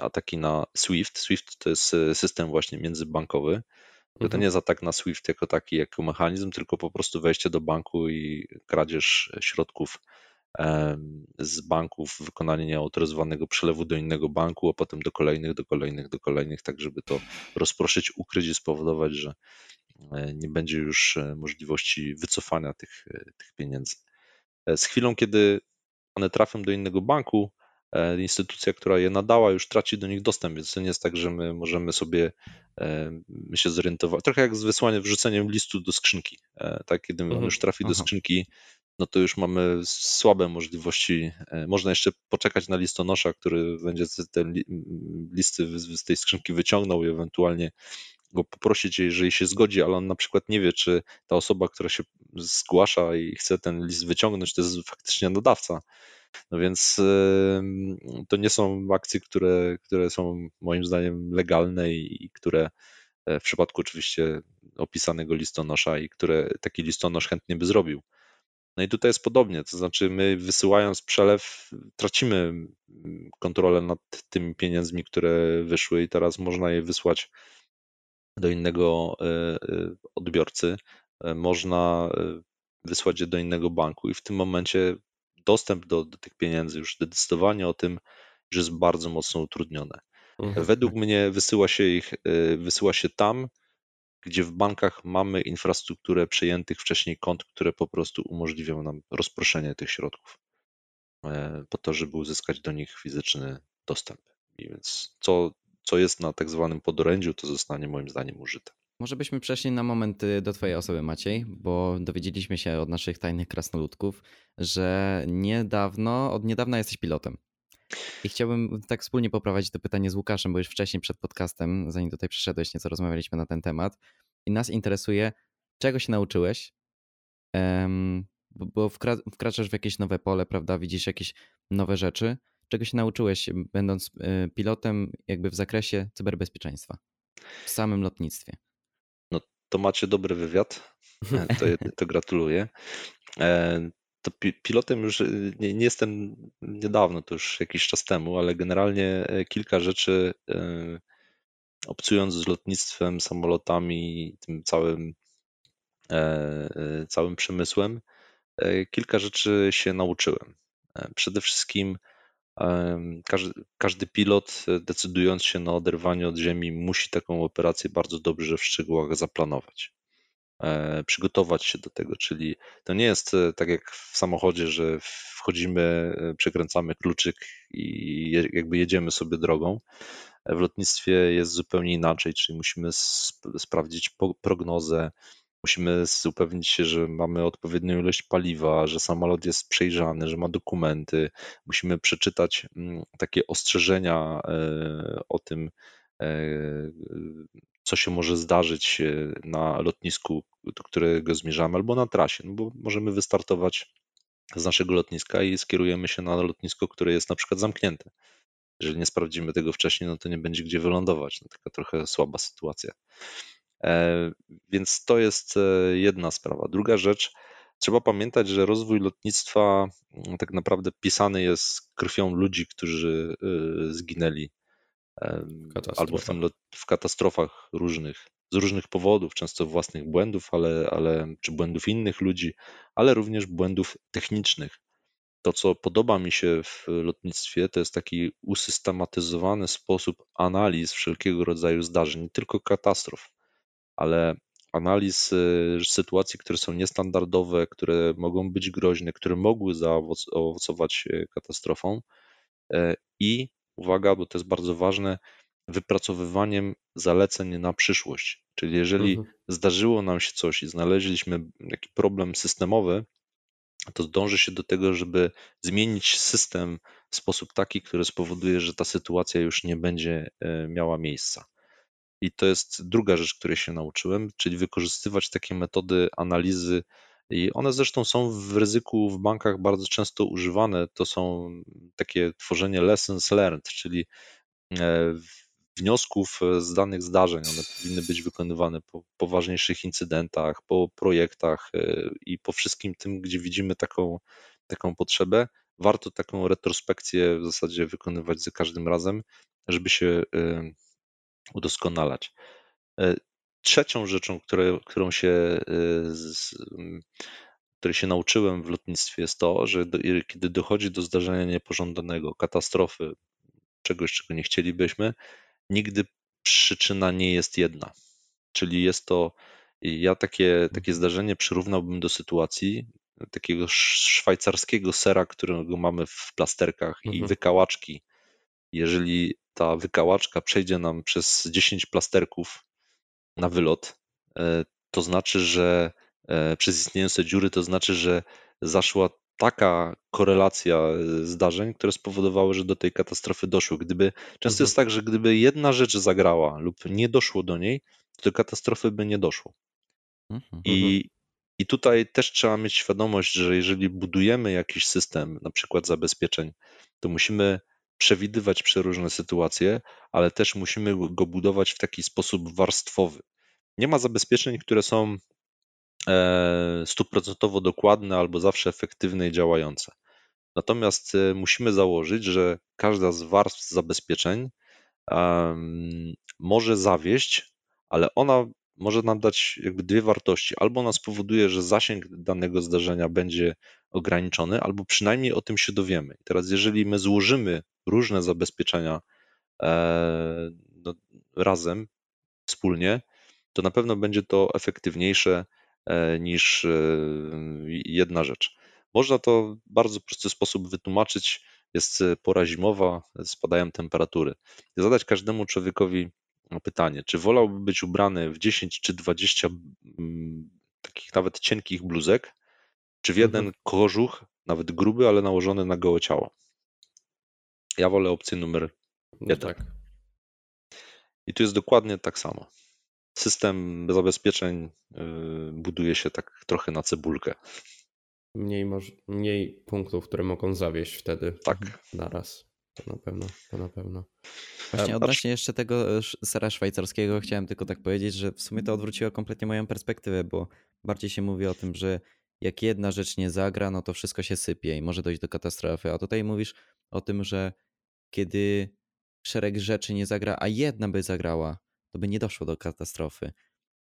ataki na SWIFT. SWIFT to jest y, system właśnie międzybankowy. Mhm. To nie jest atak na SWIFT jako taki, jako mechanizm, tylko po prostu wejście do banku i kradzież środków z banków, wykonanie nieautoryzowanego przelewu do innego banku, a potem do kolejnych, do kolejnych, do kolejnych, tak żeby to rozproszyć, ukryć i spowodować, że e, nie będzie już e, możliwości wycofania tych, e, tych pieniędzy. E, z chwilą, kiedy one trafią do innego banku, e, instytucja, która je nadała, już traci do nich dostęp, więc to nie jest tak, że my możemy sobie e, się zorientować. Trochę jak z wysłaniem, wrzuceniem listu do skrzynki. Tak, kiedy on mhm. już trafi do skrzynki, no to już mamy słabe możliwości. Można jeszcze poczekać na listonosza, który będzie te listy z tej skrzynki wyciągnął i ewentualnie go poprosić, jeżeli się zgodzi, ale on na przykład nie wie, czy ta osoba, która się zgłasza i chce ten list wyciągnąć, to jest faktycznie nadawca. No więc to nie są akcje, które, które są moim zdaniem legalne i które e, w przypadku oczywiście opisanego listonosza i które taki listonosz chętnie by zrobił. No i tutaj jest podobnie, to znaczy my wysyłając przelew tracimy kontrolę nad tymi pieniędzmi, które wyszły i teraz można je wysłać do innego e, e, odbiorcy, e, można wysłać je do innego banku i w tym momencie dostęp do, do tych pieniędzy, już decydowanie o tym, że jest bardzo mocno utrudnione. Mhm. Według mnie wysyła się ich, wysyła się tam, gdzie w bankach mamy infrastrukturę przejętych wcześniej kont, które po prostu umożliwią nam rozproszenie tych środków po to, żeby uzyskać do nich fizyczny dostęp. I więc co co jest na tak zwanym podorędziu, to zostanie moim zdaniem użyte. Może byśmy przeszli na moment do Twojej osoby, Maciej, bo dowiedzieliśmy się od naszych tajnych krasnoludków, że niedawno, od niedawna jesteś pilotem. I chciałbym tak wspólnie poprowadzić to pytanie z Łukaszem, bo już wcześniej przed podcastem, zanim tutaj przyszedłeś, nieco rozmawialiśmy na ten temat. I nas interesuje, czego się nauczyłeś bo, bo wkraczasz w jakieś nowe pole, prawda? Widzisz jakieś nowe rzeczy. Czego się nauczyłeś, będąc y, pilotem, jakby w zakresie cyberbezpieczeństwa w samym lotnictwie? No to macie dobry wywiad. E, to, to gratuluję. E, to pilotem już y, nie, nie, jestem niedawno, to już jakiś czas temu, ale generalnie e, kilka rzeczy obcując z lotnictwem, samolotami, tym całym, całym przemysłem, kilka rzeczy się nauczyłem. Przede wszystkim każdy, pilot, e, decydując się na oderwanie od Ziemi, musi taką operację bardzo dobrze w szczegółach zaplanować. E, przygotować się do tego, czyli to nie jest e, tak jak w samochodzie, że wchodzimy, przekręcamy kluczyk i jakby jedziemy sobie drogą. W lotnictwie jest zupełnie inaczej, czyli musimy sprawdzić prognozę, Musimy upewnić się, że mamy odpowiednią ilość paliwa, że samolot jest przejrzany, że ma dokumenty. Musimy przeczytać mm, takie ostrzeżenia e, o tym, e, co się może zdarzyć e, na lotnisku, do którego zmierzamy, albo na trasie, no bo możemy wystartować z naszego lotniska i skierujemy się na lotnisko, które jest na przykład zamknięte. Jeżeli nie sprawdzimy tego wcześniej, no to nie będzie gdzie wylądować. No, taka trochę słaba sytuacja. E, więc to jest e, jedna sprawa. Druga rzecz, trzeba pamiętać, że rozwój lotnictwa mm, tak naprawdę pisany jest krwią ludzi, którzy e, zginęli albo w, w katastrofach różnych, z różnych powodów, często własnych błędów, ale, ale, czy błędów innych ludzi, ale również błędów technicznych. To, co podoba mi się w lotnictwie, to jest taki usystematyzowany sposób analiz wszelkiego rodzaju zdarzeń, nie tylko katastrof ale analiz y, sytuacji, które są niestandardowe, które mogą być groźne, które mogły zaowocować y, katastrofą e, i uwaga, bo to jest bardzo ważne, wypracowywaniem zaleceń na przyszłość. Czyli jeżeli mhm. zdarzyło nam się coś i znaleźliśmy jakiś problem systemowy, to dąży się do tego, żeby zmienić system w sposób taki, który spowoduje, że ta sytuacja już nie będzie e, miała miejsca. I to jest druga rzecz, której się nauczyłem, czyli wykorzystywać takie metody analizy. I one zresztą są w ryzyku w bankach bardzo często używane. To są takie tworzenie lessons learned, czyli e, wniosków z danych zdarzeń. One powinny być wykonywane po poważniejszych incydentach, po projektach e, i po wszystkim tym, gdzie widzimy taką, taką potrzebę. Warto taką retrospekcję w zasadzie wykonywać za każdym razem, żeby się e, udoskonalać. E, trzecią rzeczą, które, którą się, e, z, której się nauczyłem w lotnictwie jest to, że do, kiedy dochodzi do zdarzenia niepożądanego, katastrofy, czegoś, czego nie chcielibyśmy, nigdy przyczyna nie jest jedna. Czyli jest to, ja takie, takie zdarzenie przyrównałbym do sytuacji takiego szwajcarskiego sera, którego mamy w plasterkach mhm. i wykałaczki. Jeżeli ta wykałaczka przejdzie nam przez 10 plasterków na wylot, e, to znaczy, że e, przez istniejące dziury, to znaczy, że zaszła taka korelacja e, zdarzeń, które spowodowały, że do tej katastrofy doszło. Gdyby, często mhm. jest tak, że gdyby jedna rzecz zagrała lub nie doszło do niej, to do katastrofy by nie doszło. Mhm. I, I tutaj też trzeba mieć świadomość, że jeżeli budujemy jakiś system, na przykład zabezpieczeń, to musimy przewidywać przeróżne sytuacje, ale też musimy go budować w taki sposób warstwowy. Nie ma zabezpieczeń, które są e, stuprocentowo dokładne albo zawsze efektywne i działające. Natomiast e, musimy założyć, że każda z warstw zabezpieczeń może zawieść, ale ona może nam dać jakby dwie wartości. Albo ona spowoduje, że zasięg danego zdarzenia będzie ograniczony, albo przynajmniej o tym się dowiemy. I teraz, jeżeli my złożymy różne zabezpieczenia e, no, razem, wspólnie, to na pewno będzie to efektywniejsze e, niż e, jedna rzecz. Można to w bardzo prosty sposób wytłumaczyć. Jest pora zimowa, spadają temperatury. Zadać każdemu człowiekowi pytanie, czy wolałby być ubrany w 10 czy 20 mm, takich nawet cienkich bluzek, czy w jeden mhm. kożuch, nawet gruby, ale nałożony na gołe ciało? Ja wolę opcję numer no jeden. No tak. I tu jest dokładnie tak samo. system zabezpieczeń y, buduje się tak trochę na cebulkę. Mniej, mniej punktów, które mogą zawieść wtedy Tak. naraz. To na pewno, to na pewno. Właśnie E, odnośnie jeszcze tego e, sera szwajcarskiego chciałem tylko tak powiedzieć, że w sumie to odwróciło kompletnie moją perspektywę, bo bardziej się mówi o tym, że jak jedna rzecz nie zagra, no to wszystko się sypie i może dojść do katastrofy. A tutaj mówisz o tym, że kiedy szereg rzeczy nie zagra, a jedna by zagrała, to by nie doszło do katastrofy.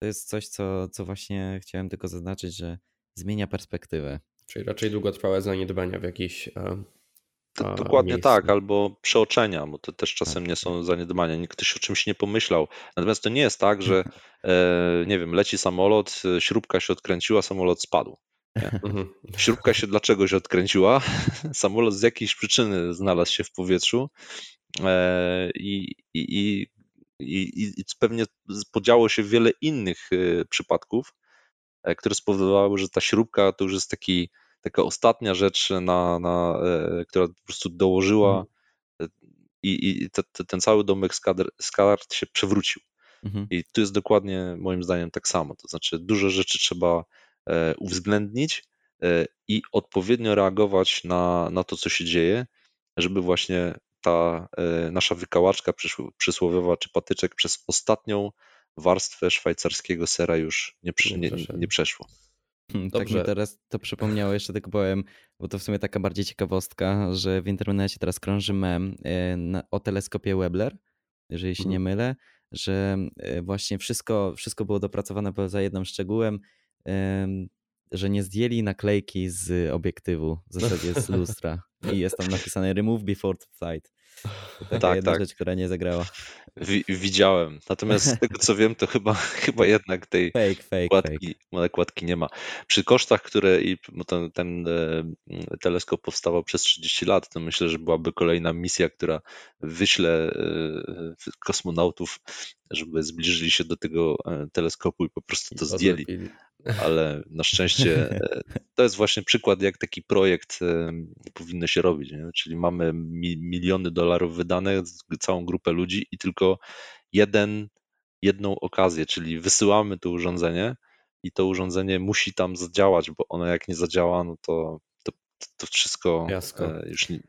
To jest coś, co, co właśnie chciałem tylko zaznaczyć, że zmienia perspektywę. Czyli raczej długotrwałe zaniedbania w jakiejś. To, dokładnie miejscu. tak, albo przeoczenia, bo to też czasem nie są zaniedbania. Nikt ktoś o czymś nie pomyślał. Natomiast to nie jest tak, że e, nie wiem, leci samolot, e, śrubka się odkręciła, samolot spadł. Mhm. Śrubka się dlaczego się odkręciła? Samolot z jakiejś przyczyny znalazł się w powietrzu e, i, i, i, i, pewnie podziało się wiele innych przypadków, które spowodowały, że ta śrubka to już jest taki, taka ostatnia rzecz, na, na, e, która po prostu dołożyła e, i, i te, te, ten cały domek z kadr- z kart się przewrócił. Mhm. I tu jest dokładnie moim zdaniem tak samo. To znaczy, dużo rzeczy trzeba e, uwzględnić i odpowiednio reagować na, na to, co się dzieje, żeby właśnie ta nasza wykałaczka przysłowiowa czy patyczek przez ostatnią warstwę szwajcarskiego sera już nie, Nie nie przeszło. Hmm, Tak mi Dobrze. teraz to przypomniało, jeszcze tylko powiem, bo to w sumie taka bardziej ciekawostka, że w internecie teraz krąży mem e, o teleskopie Webler, jeżeli się nie Mhm. mylę, że e, właśnie wszystko, wszystko było dopracowane poza jednym szczegółem, em, że nie zdjęli naklejki z obiektywu, w zasadzie z lustra i jest tam napisane remove before flight. To taka Tak, jedna tak. rzecz, która nie zagrała. Wi- widziałem. Natomiast z tego co wiem, to chyba, chyba jednak tej Fake, fake, fake. kładki, kładki nie ma. Przy kosztach, które i ten, ten e, teleskop powstawał przez 30 lat, to myślę, że byłaby kolejna misja, która wyśle e, kosmonautów, żeby zbliżyli się do tego e, teleskopu i po prostu to zdjęli. Ale na szczęście e, to jest właśnie przykład, jak taki projekt e, powinno się robić. Nie? Czyli mamy mi, miliony dolarów wydane, całą grupę ludzi i tylko jeden, jedną okazję, czyli wysyłamy to urządzenie i to urządzenie musi tam zadziałać, bo ono jak nie zadziała, no to, to, to wszystko Fiasko. e, już nie-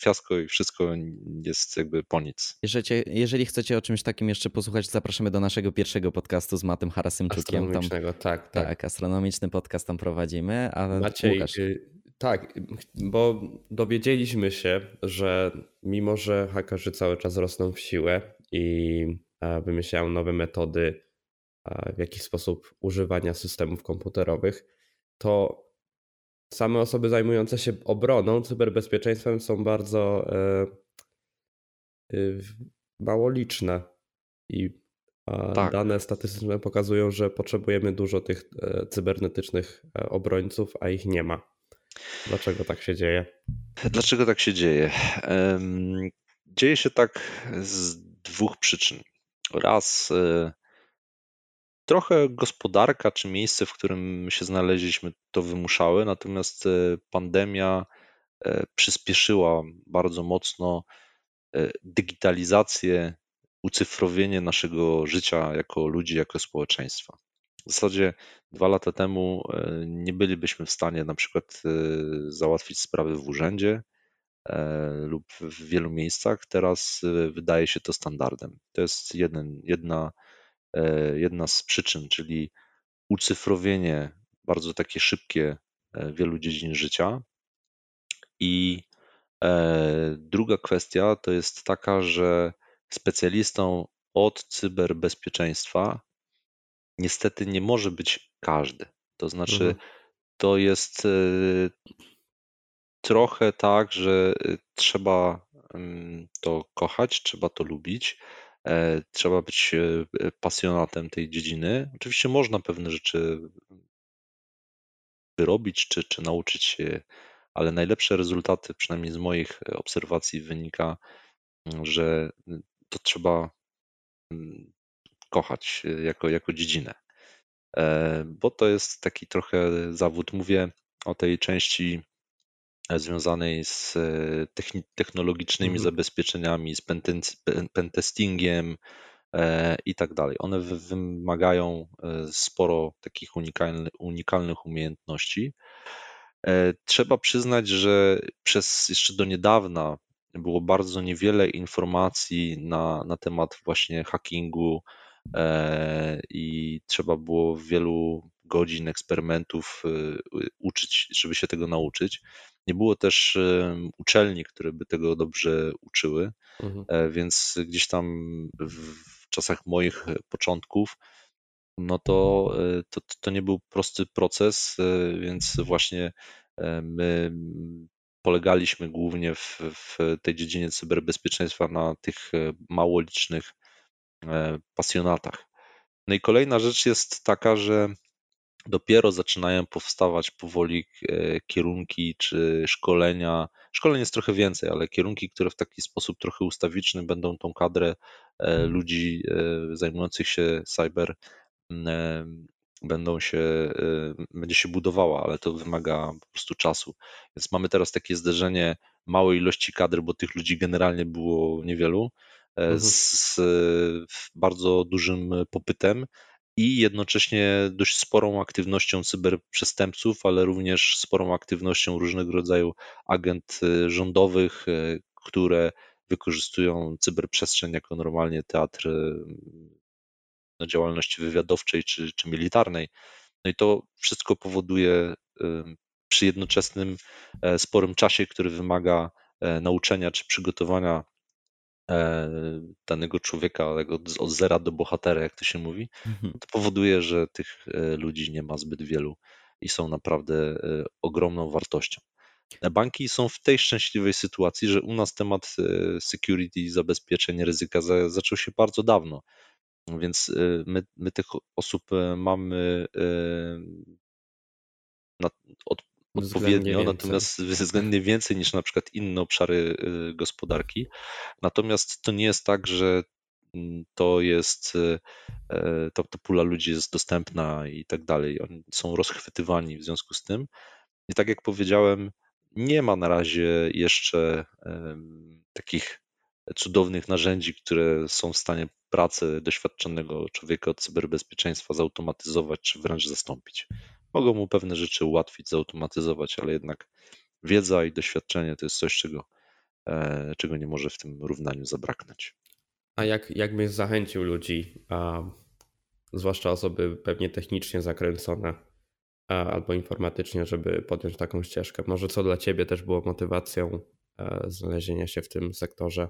fiasko i wszystko jest jakby po nic. Jeżeli, jeżeli chcecie o czymś takim jeszcze posłuchać, zapraszamy do naszego pierwszego podcastu z Matem Harasymczukiem. Tam, Astronomicznego, tak, tak. tak, astronomiczny podcast tam prowadzimy. A Maciej, Łukasz, y, tak, bo dowiedzieliśmy się, że mimo, że hakerzy cały czas rosną w siłę i wymyślają nowe metody w jakiś sposób używania systemów komputerowych, to same osoby zajmujące się obroną, cyberbezpieczeństwem są bardzo e, y, mało liczne i e, Tak. dane statystyczne pokazują, że potrzebujemy dużo tych e, cybernetycznych e, obrońców, a ich nie ma. Dlaczego tak się dzieje? Dlaczego tak się dzieje? Dzieje się tak z dwóch przyczyn. Raz, e, trochę gospodarka czy miejsce, w którym się znaleźliśmy, to wymuszały, natomiast e, pandemia e, przyspieszyła bardzo mocno e, digitalizację, ucyfrowienie naszego życia jako ludzi, jako społeczeństwa. W zasadzie dwa lata temu nie bylibyśmy w stanie na przykład załatwić sprawy w urzędzie lub w wielu miejscach. Teraz wydaje się to standardem. To jest jeden, jedna, jedna z przyczyn, czyli ucyfrowienie bardzo takie szybkie e, wielu dziedzin życia. I e, druga kwestia to jest taka, że specjalistą od cyberbezpieczeństwa niestety nie może być każdy. To znaczy, Mhm. to jest e, trochę tak, że e, trzeba mm, to kochać, trzeba to lubić, e, trzeba być e, pasjonatem tej dziedziny. Oczywiście można pewne rzeczy wyrobić czy, czy nauczyć się, ale najlepsze rezultaty, przynajmniej z moich obserwacji, wynika, że to trzeba mm, kochać e, jako, jako dziedzinę. E, Bo to jest taki trochę zawód. Mówię o tej części e, związanej z e, technologicznymi Mhm. zabezpieczeniami, z pentestingiem, i tak dalej. One wymagają sporo takich unikalnych, unikalnych umiejętności. Trzeba przyznać, że przez jeszcze do niedawna było bardzo niewiele informacji na, na temat właśnie hackingu i trzeba było wielu godzin eksperymentów uczyć, żeby się tego nauczyć. Nie było też uczelni, które by tego dobrze uczyły, mhm. E, więc gdzieś tam w czasach moich początków, no to, e, to, to nie był prosty proces, e, więc właśnie my polegaliśmy głównie w, w tej dziedzinie cyberbezpieczeństwa na tych mało licznych pasjonatach. No i kolejna rzecz jest taka, że dopiero zaczynają powstawać powoli e, kierunki czy szkolenia. Szkoleń jest trochę więcej, ale kierunki, które w taki sposób trochę ustawiczny będą tą kadrę e, ludzi e, zajmujących się cyber będą się, będzie się budowała, ale to wymaga po prostu czasu. Więc mamy teraz takie zderzenie małej ilości kadr, bo tych ludzi generalnie było niewielu, mhm. z bardzo dużym popytem i jednocześnie dość sporą aktywnością cyberprzestępców, ale również sporą aktywnością różnego rodzaju agent y, rządowych, y, które wykorzystują cyberprzestrzeń jako normalnie teatr y, no, działalności wywiadowczej czy, czy militarnej. No i to wszystko powoduje przy jednoczesnym e, sporym czasie, który wymaga e, nauczenia czy przygotowania danego człowieka od zera do bohatera, jak to się mówi, mhm. to powoduje, że tych e, ludzi nie ma zbyt wielu i są naprawdę e, ogromną wartością. Banki są w tej szczęśliwej sytuacji, że u nas temat security, zabezpieczeń ryzyka zaczął się bardzo dawno. Więc my, my tych osób mamy od, odpowiednio, natomiast względnie więcej niż na przykład inne obszary y, gospodarki. Natomiast to nie jest tak, że mm, to jest, y, e, to, to pula ludzi jest dostępna i tak dalej. Oni są rozchwytywani w związku z tym. I tak jak powiedziałem, nie ma na razie jeszcze takich cudownych narzędzi, które są w stanie pracę doświadczonego człowieka od cyberbezpieczeństwa zautomatyzować czy wręcz zastąpić. Mogą mu pewne rzeczy ułatwić, zautomatyzować, ale jednak wiedza i doświadczenie to jest coś, czego, e, czego nie może w tym równaniu zabraknąć. A jak, jak byś zachęcił ludzi, a, zwłaszcza osoby pewnie technicznie zakręcone a, albo informatycznie, żeby podjąć taką ścieżkę? Może co dla ciebie też było motywacją a, e, znalezienia się w tym sektorze?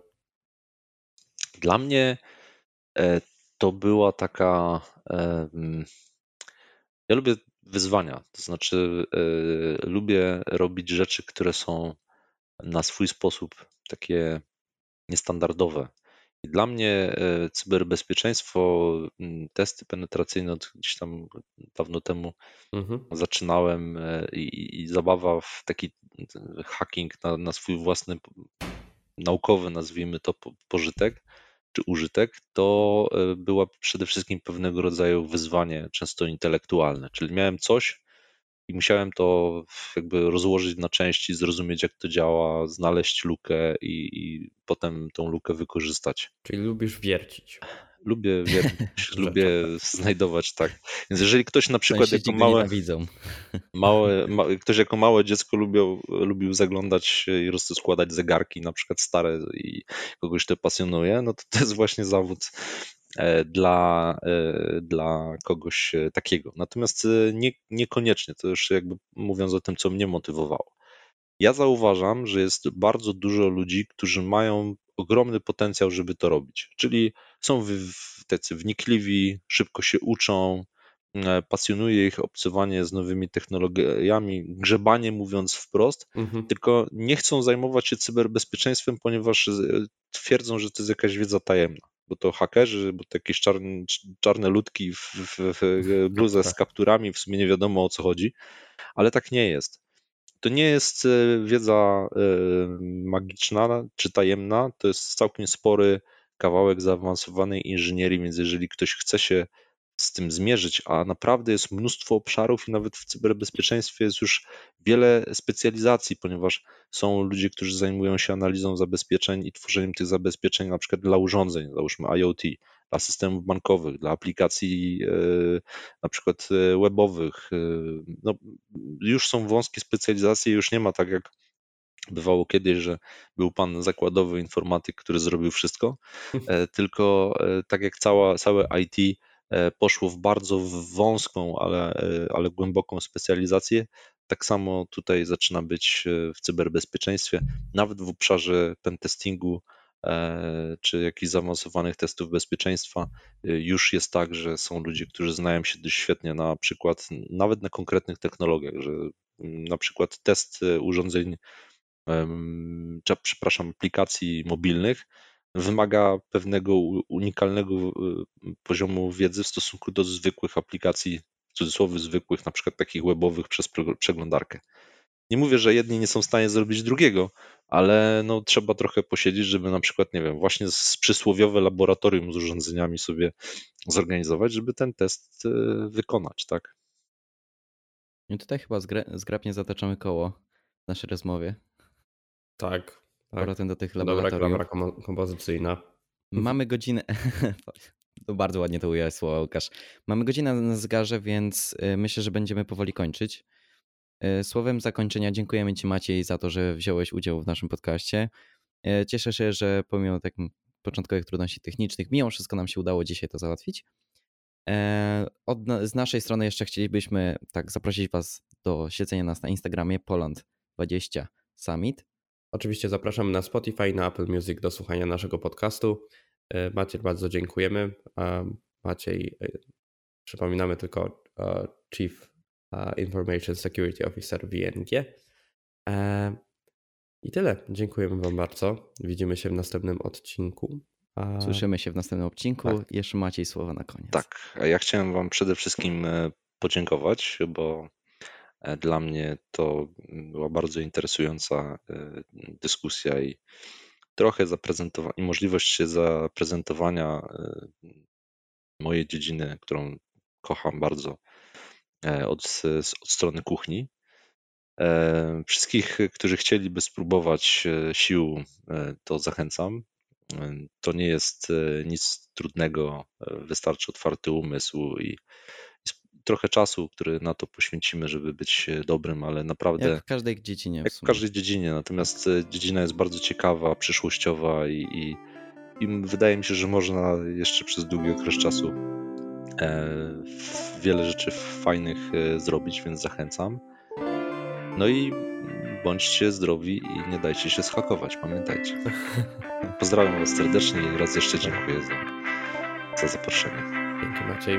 Dla mnie e, to była taka. Ja lubię wyzwania, to znaczy e, lubię robić rzeczy, które są na swój sposób takie niestandardowe. I dla mnie e, cyberbezpieczeństwo, testy penetracyjne gdzieś tam dawno temu mhm. zaczynałem i, i, zabawa w taki hacking na, na swój własny naukowy, nazwijmy to, pożytek, czy użytek, to e, była przede wszystkim pewnego rodzaju wyzwanie, często intelektualne. Czyli miałem coś i musiałem to jakby rozłożyć na części, zrozumieć, jak to działa, znaleźć lukę i, i potem tą lukę wykorzystać. Czyli lubisz wiercić. Lubię wiercić, lubię znajdować, tak. Więc jeżeli ktoś na przykład jako małe, małe, małe, ktoś jako małe dziecko lubił, lubił zaglądać i rozkładać zegarki, na przykład stare i kogoś to pasjonuje, no to to jest właśnie zawód e, dla, e, dla kogoś e, takiego. Natomiast nie, niekoniecznie, to już jakby mówiąc o tym, co mnie motywowało. Ja zauważam, że jest bardzo dużo ludzi, którzy mają ogromny potencjał, żeby to robić. Czyli są tacy wnikliwi, szybko się uczą, e, pasjonuje ich obcowanie z nowymi technologiami, grzebanie mówiąc wprost, mhm. tylko nie chcą zajmować się cyberbezpieczeństwem, ponieważ e, twierdzą, że to jest jakaś wiedza tajemna. Bo to hakerzy, bo to jakieś czarne, czarne ludki w, w, w bluzę z kapturami, w sumie nie wiadomo o co chodzi, ale tak nie jest. To nie jest e, wiedza e, magiczna czy tajemna, to jest całkiem spory kawałek zaawansowanej inżynierii, więc jeżeli ktoś chce się z tym zmierzyć, a naprawdę jest mnóstwo obszarów i nawet w cyberbezpieczeństwie jest już wiele specjalizacji, ponieważ są ludzie, którzy zajmują się analizą zabezpieczeń i tworzeniem tych zabezpieczeń na przykład dla urządzeń, załóżmy IoT, dla systemów bankowych, dla aplikacji na przykład webowych. No, już są wąskie specjalizacje, już nie ma tak jak Bywało kiedyś, że był pan zakładowy informatyk, który zrobił wszystko, e, tylko e, tak jak cała, całe IT e, poszło w bardzo wąską, ale, ale głęboką specjalizację, tak samo tutaj zaczyna być w cyberbezpieczeństwie, nawet w obszarze pentestingu czy jakichś zaawansowanych testów bezpieczeństwa. Już jest tak, że są ludzie, którzy znają się dość świetnie na przykład nawet na konkretnych technologiach, że na przykład test urządzeń czy, przepraszam, aplikacji mobilnych wymaga pewnego unikalnego poziomu wiedzy w stosunku do zwykłych aplikacji, w cudzysłowie zwykłych, na przykład takich webowych przez przeglądarkę. Nie mówię, że jedni nie są w stanie zrobić drugiego, ale no, trzeba trochę posiedzieć, żeby na przykład, nie wiem, właśnie z przysłowiowe laboratorium z urządzeniami sobie zorganizować, żeby ten test y, wykonać, tak? I tutaj chyba zgrabnie zataczamy koło w naszej rozmowie. Tak. tak. Powrotem do tych Dobra klamra kompozycyjna. Mamy godzinę. To bardzo ładnie to ująłeś słowa, Łukasz. Mamy godzinę na zegarze, więc y, myślę, że będziemy powoli kończyć. Y, słowem zakończenia dziękujemy Ci Maciej za to, że wziąłeś udział w naszym podcaście. Y, cieszę się, że pomimo tak początkowych trudności technicznych, mimo wszystko nam się udało dzisiaj to załatwić. Od, z naszej strony jeszcze chcielibyśmy tak zaprosić Was do siedzenia nas na Instagramie Poland20 Summit. Oczywiście zapraszamy na Spotify, na Apple Music do słuchania naszego podcastu. E, Maciej, bardzo dziękujemy. Maciej, e, przypominamy tylko e, Chief Information Security Officer WNG. I tyle. Dziękujemy Wam bardzo. Widzimy się w następnym odcinku. Słyszymy się w następnym odcinku. Tak. Jeszcze Maciej słowa na koniec. Tak, a ja chciałem Wam przede wszystkim podziękować, bo E, dla mnie to była bardzo interesująca e, dyskusja i trochę zaprezentowania, i możliwość zaprezentowania e, mojej dziedziny, którą kocham bardzo od, od strony kuchni. Wszystkich, którzy chcieliby spróbować sił, to zachęcam. To nie jest nic trudnego, wystarczy otwarty umysł i trochę czasu, który na to poświęcimy, żeby być e, dobrym, ale naprawdę. Jak w każdej dziedzinie. Jak w każdej dziedzinie, natomiast e, dziedzina jest bardzo ciekawa, przyszłościowa i, i, i wydaje mi się, że można jeszcze przez długi okres czasu e, wiele rzeczy fajnych e, zrobić, więc zachęcam. No i bądźcie zdrowi i nie dajcie się schakować, pamiętajcie. Pozdrawiam Was serdecznie i raz jeszcze dziękuję za, za zaproszenie. Dzięki Maciej.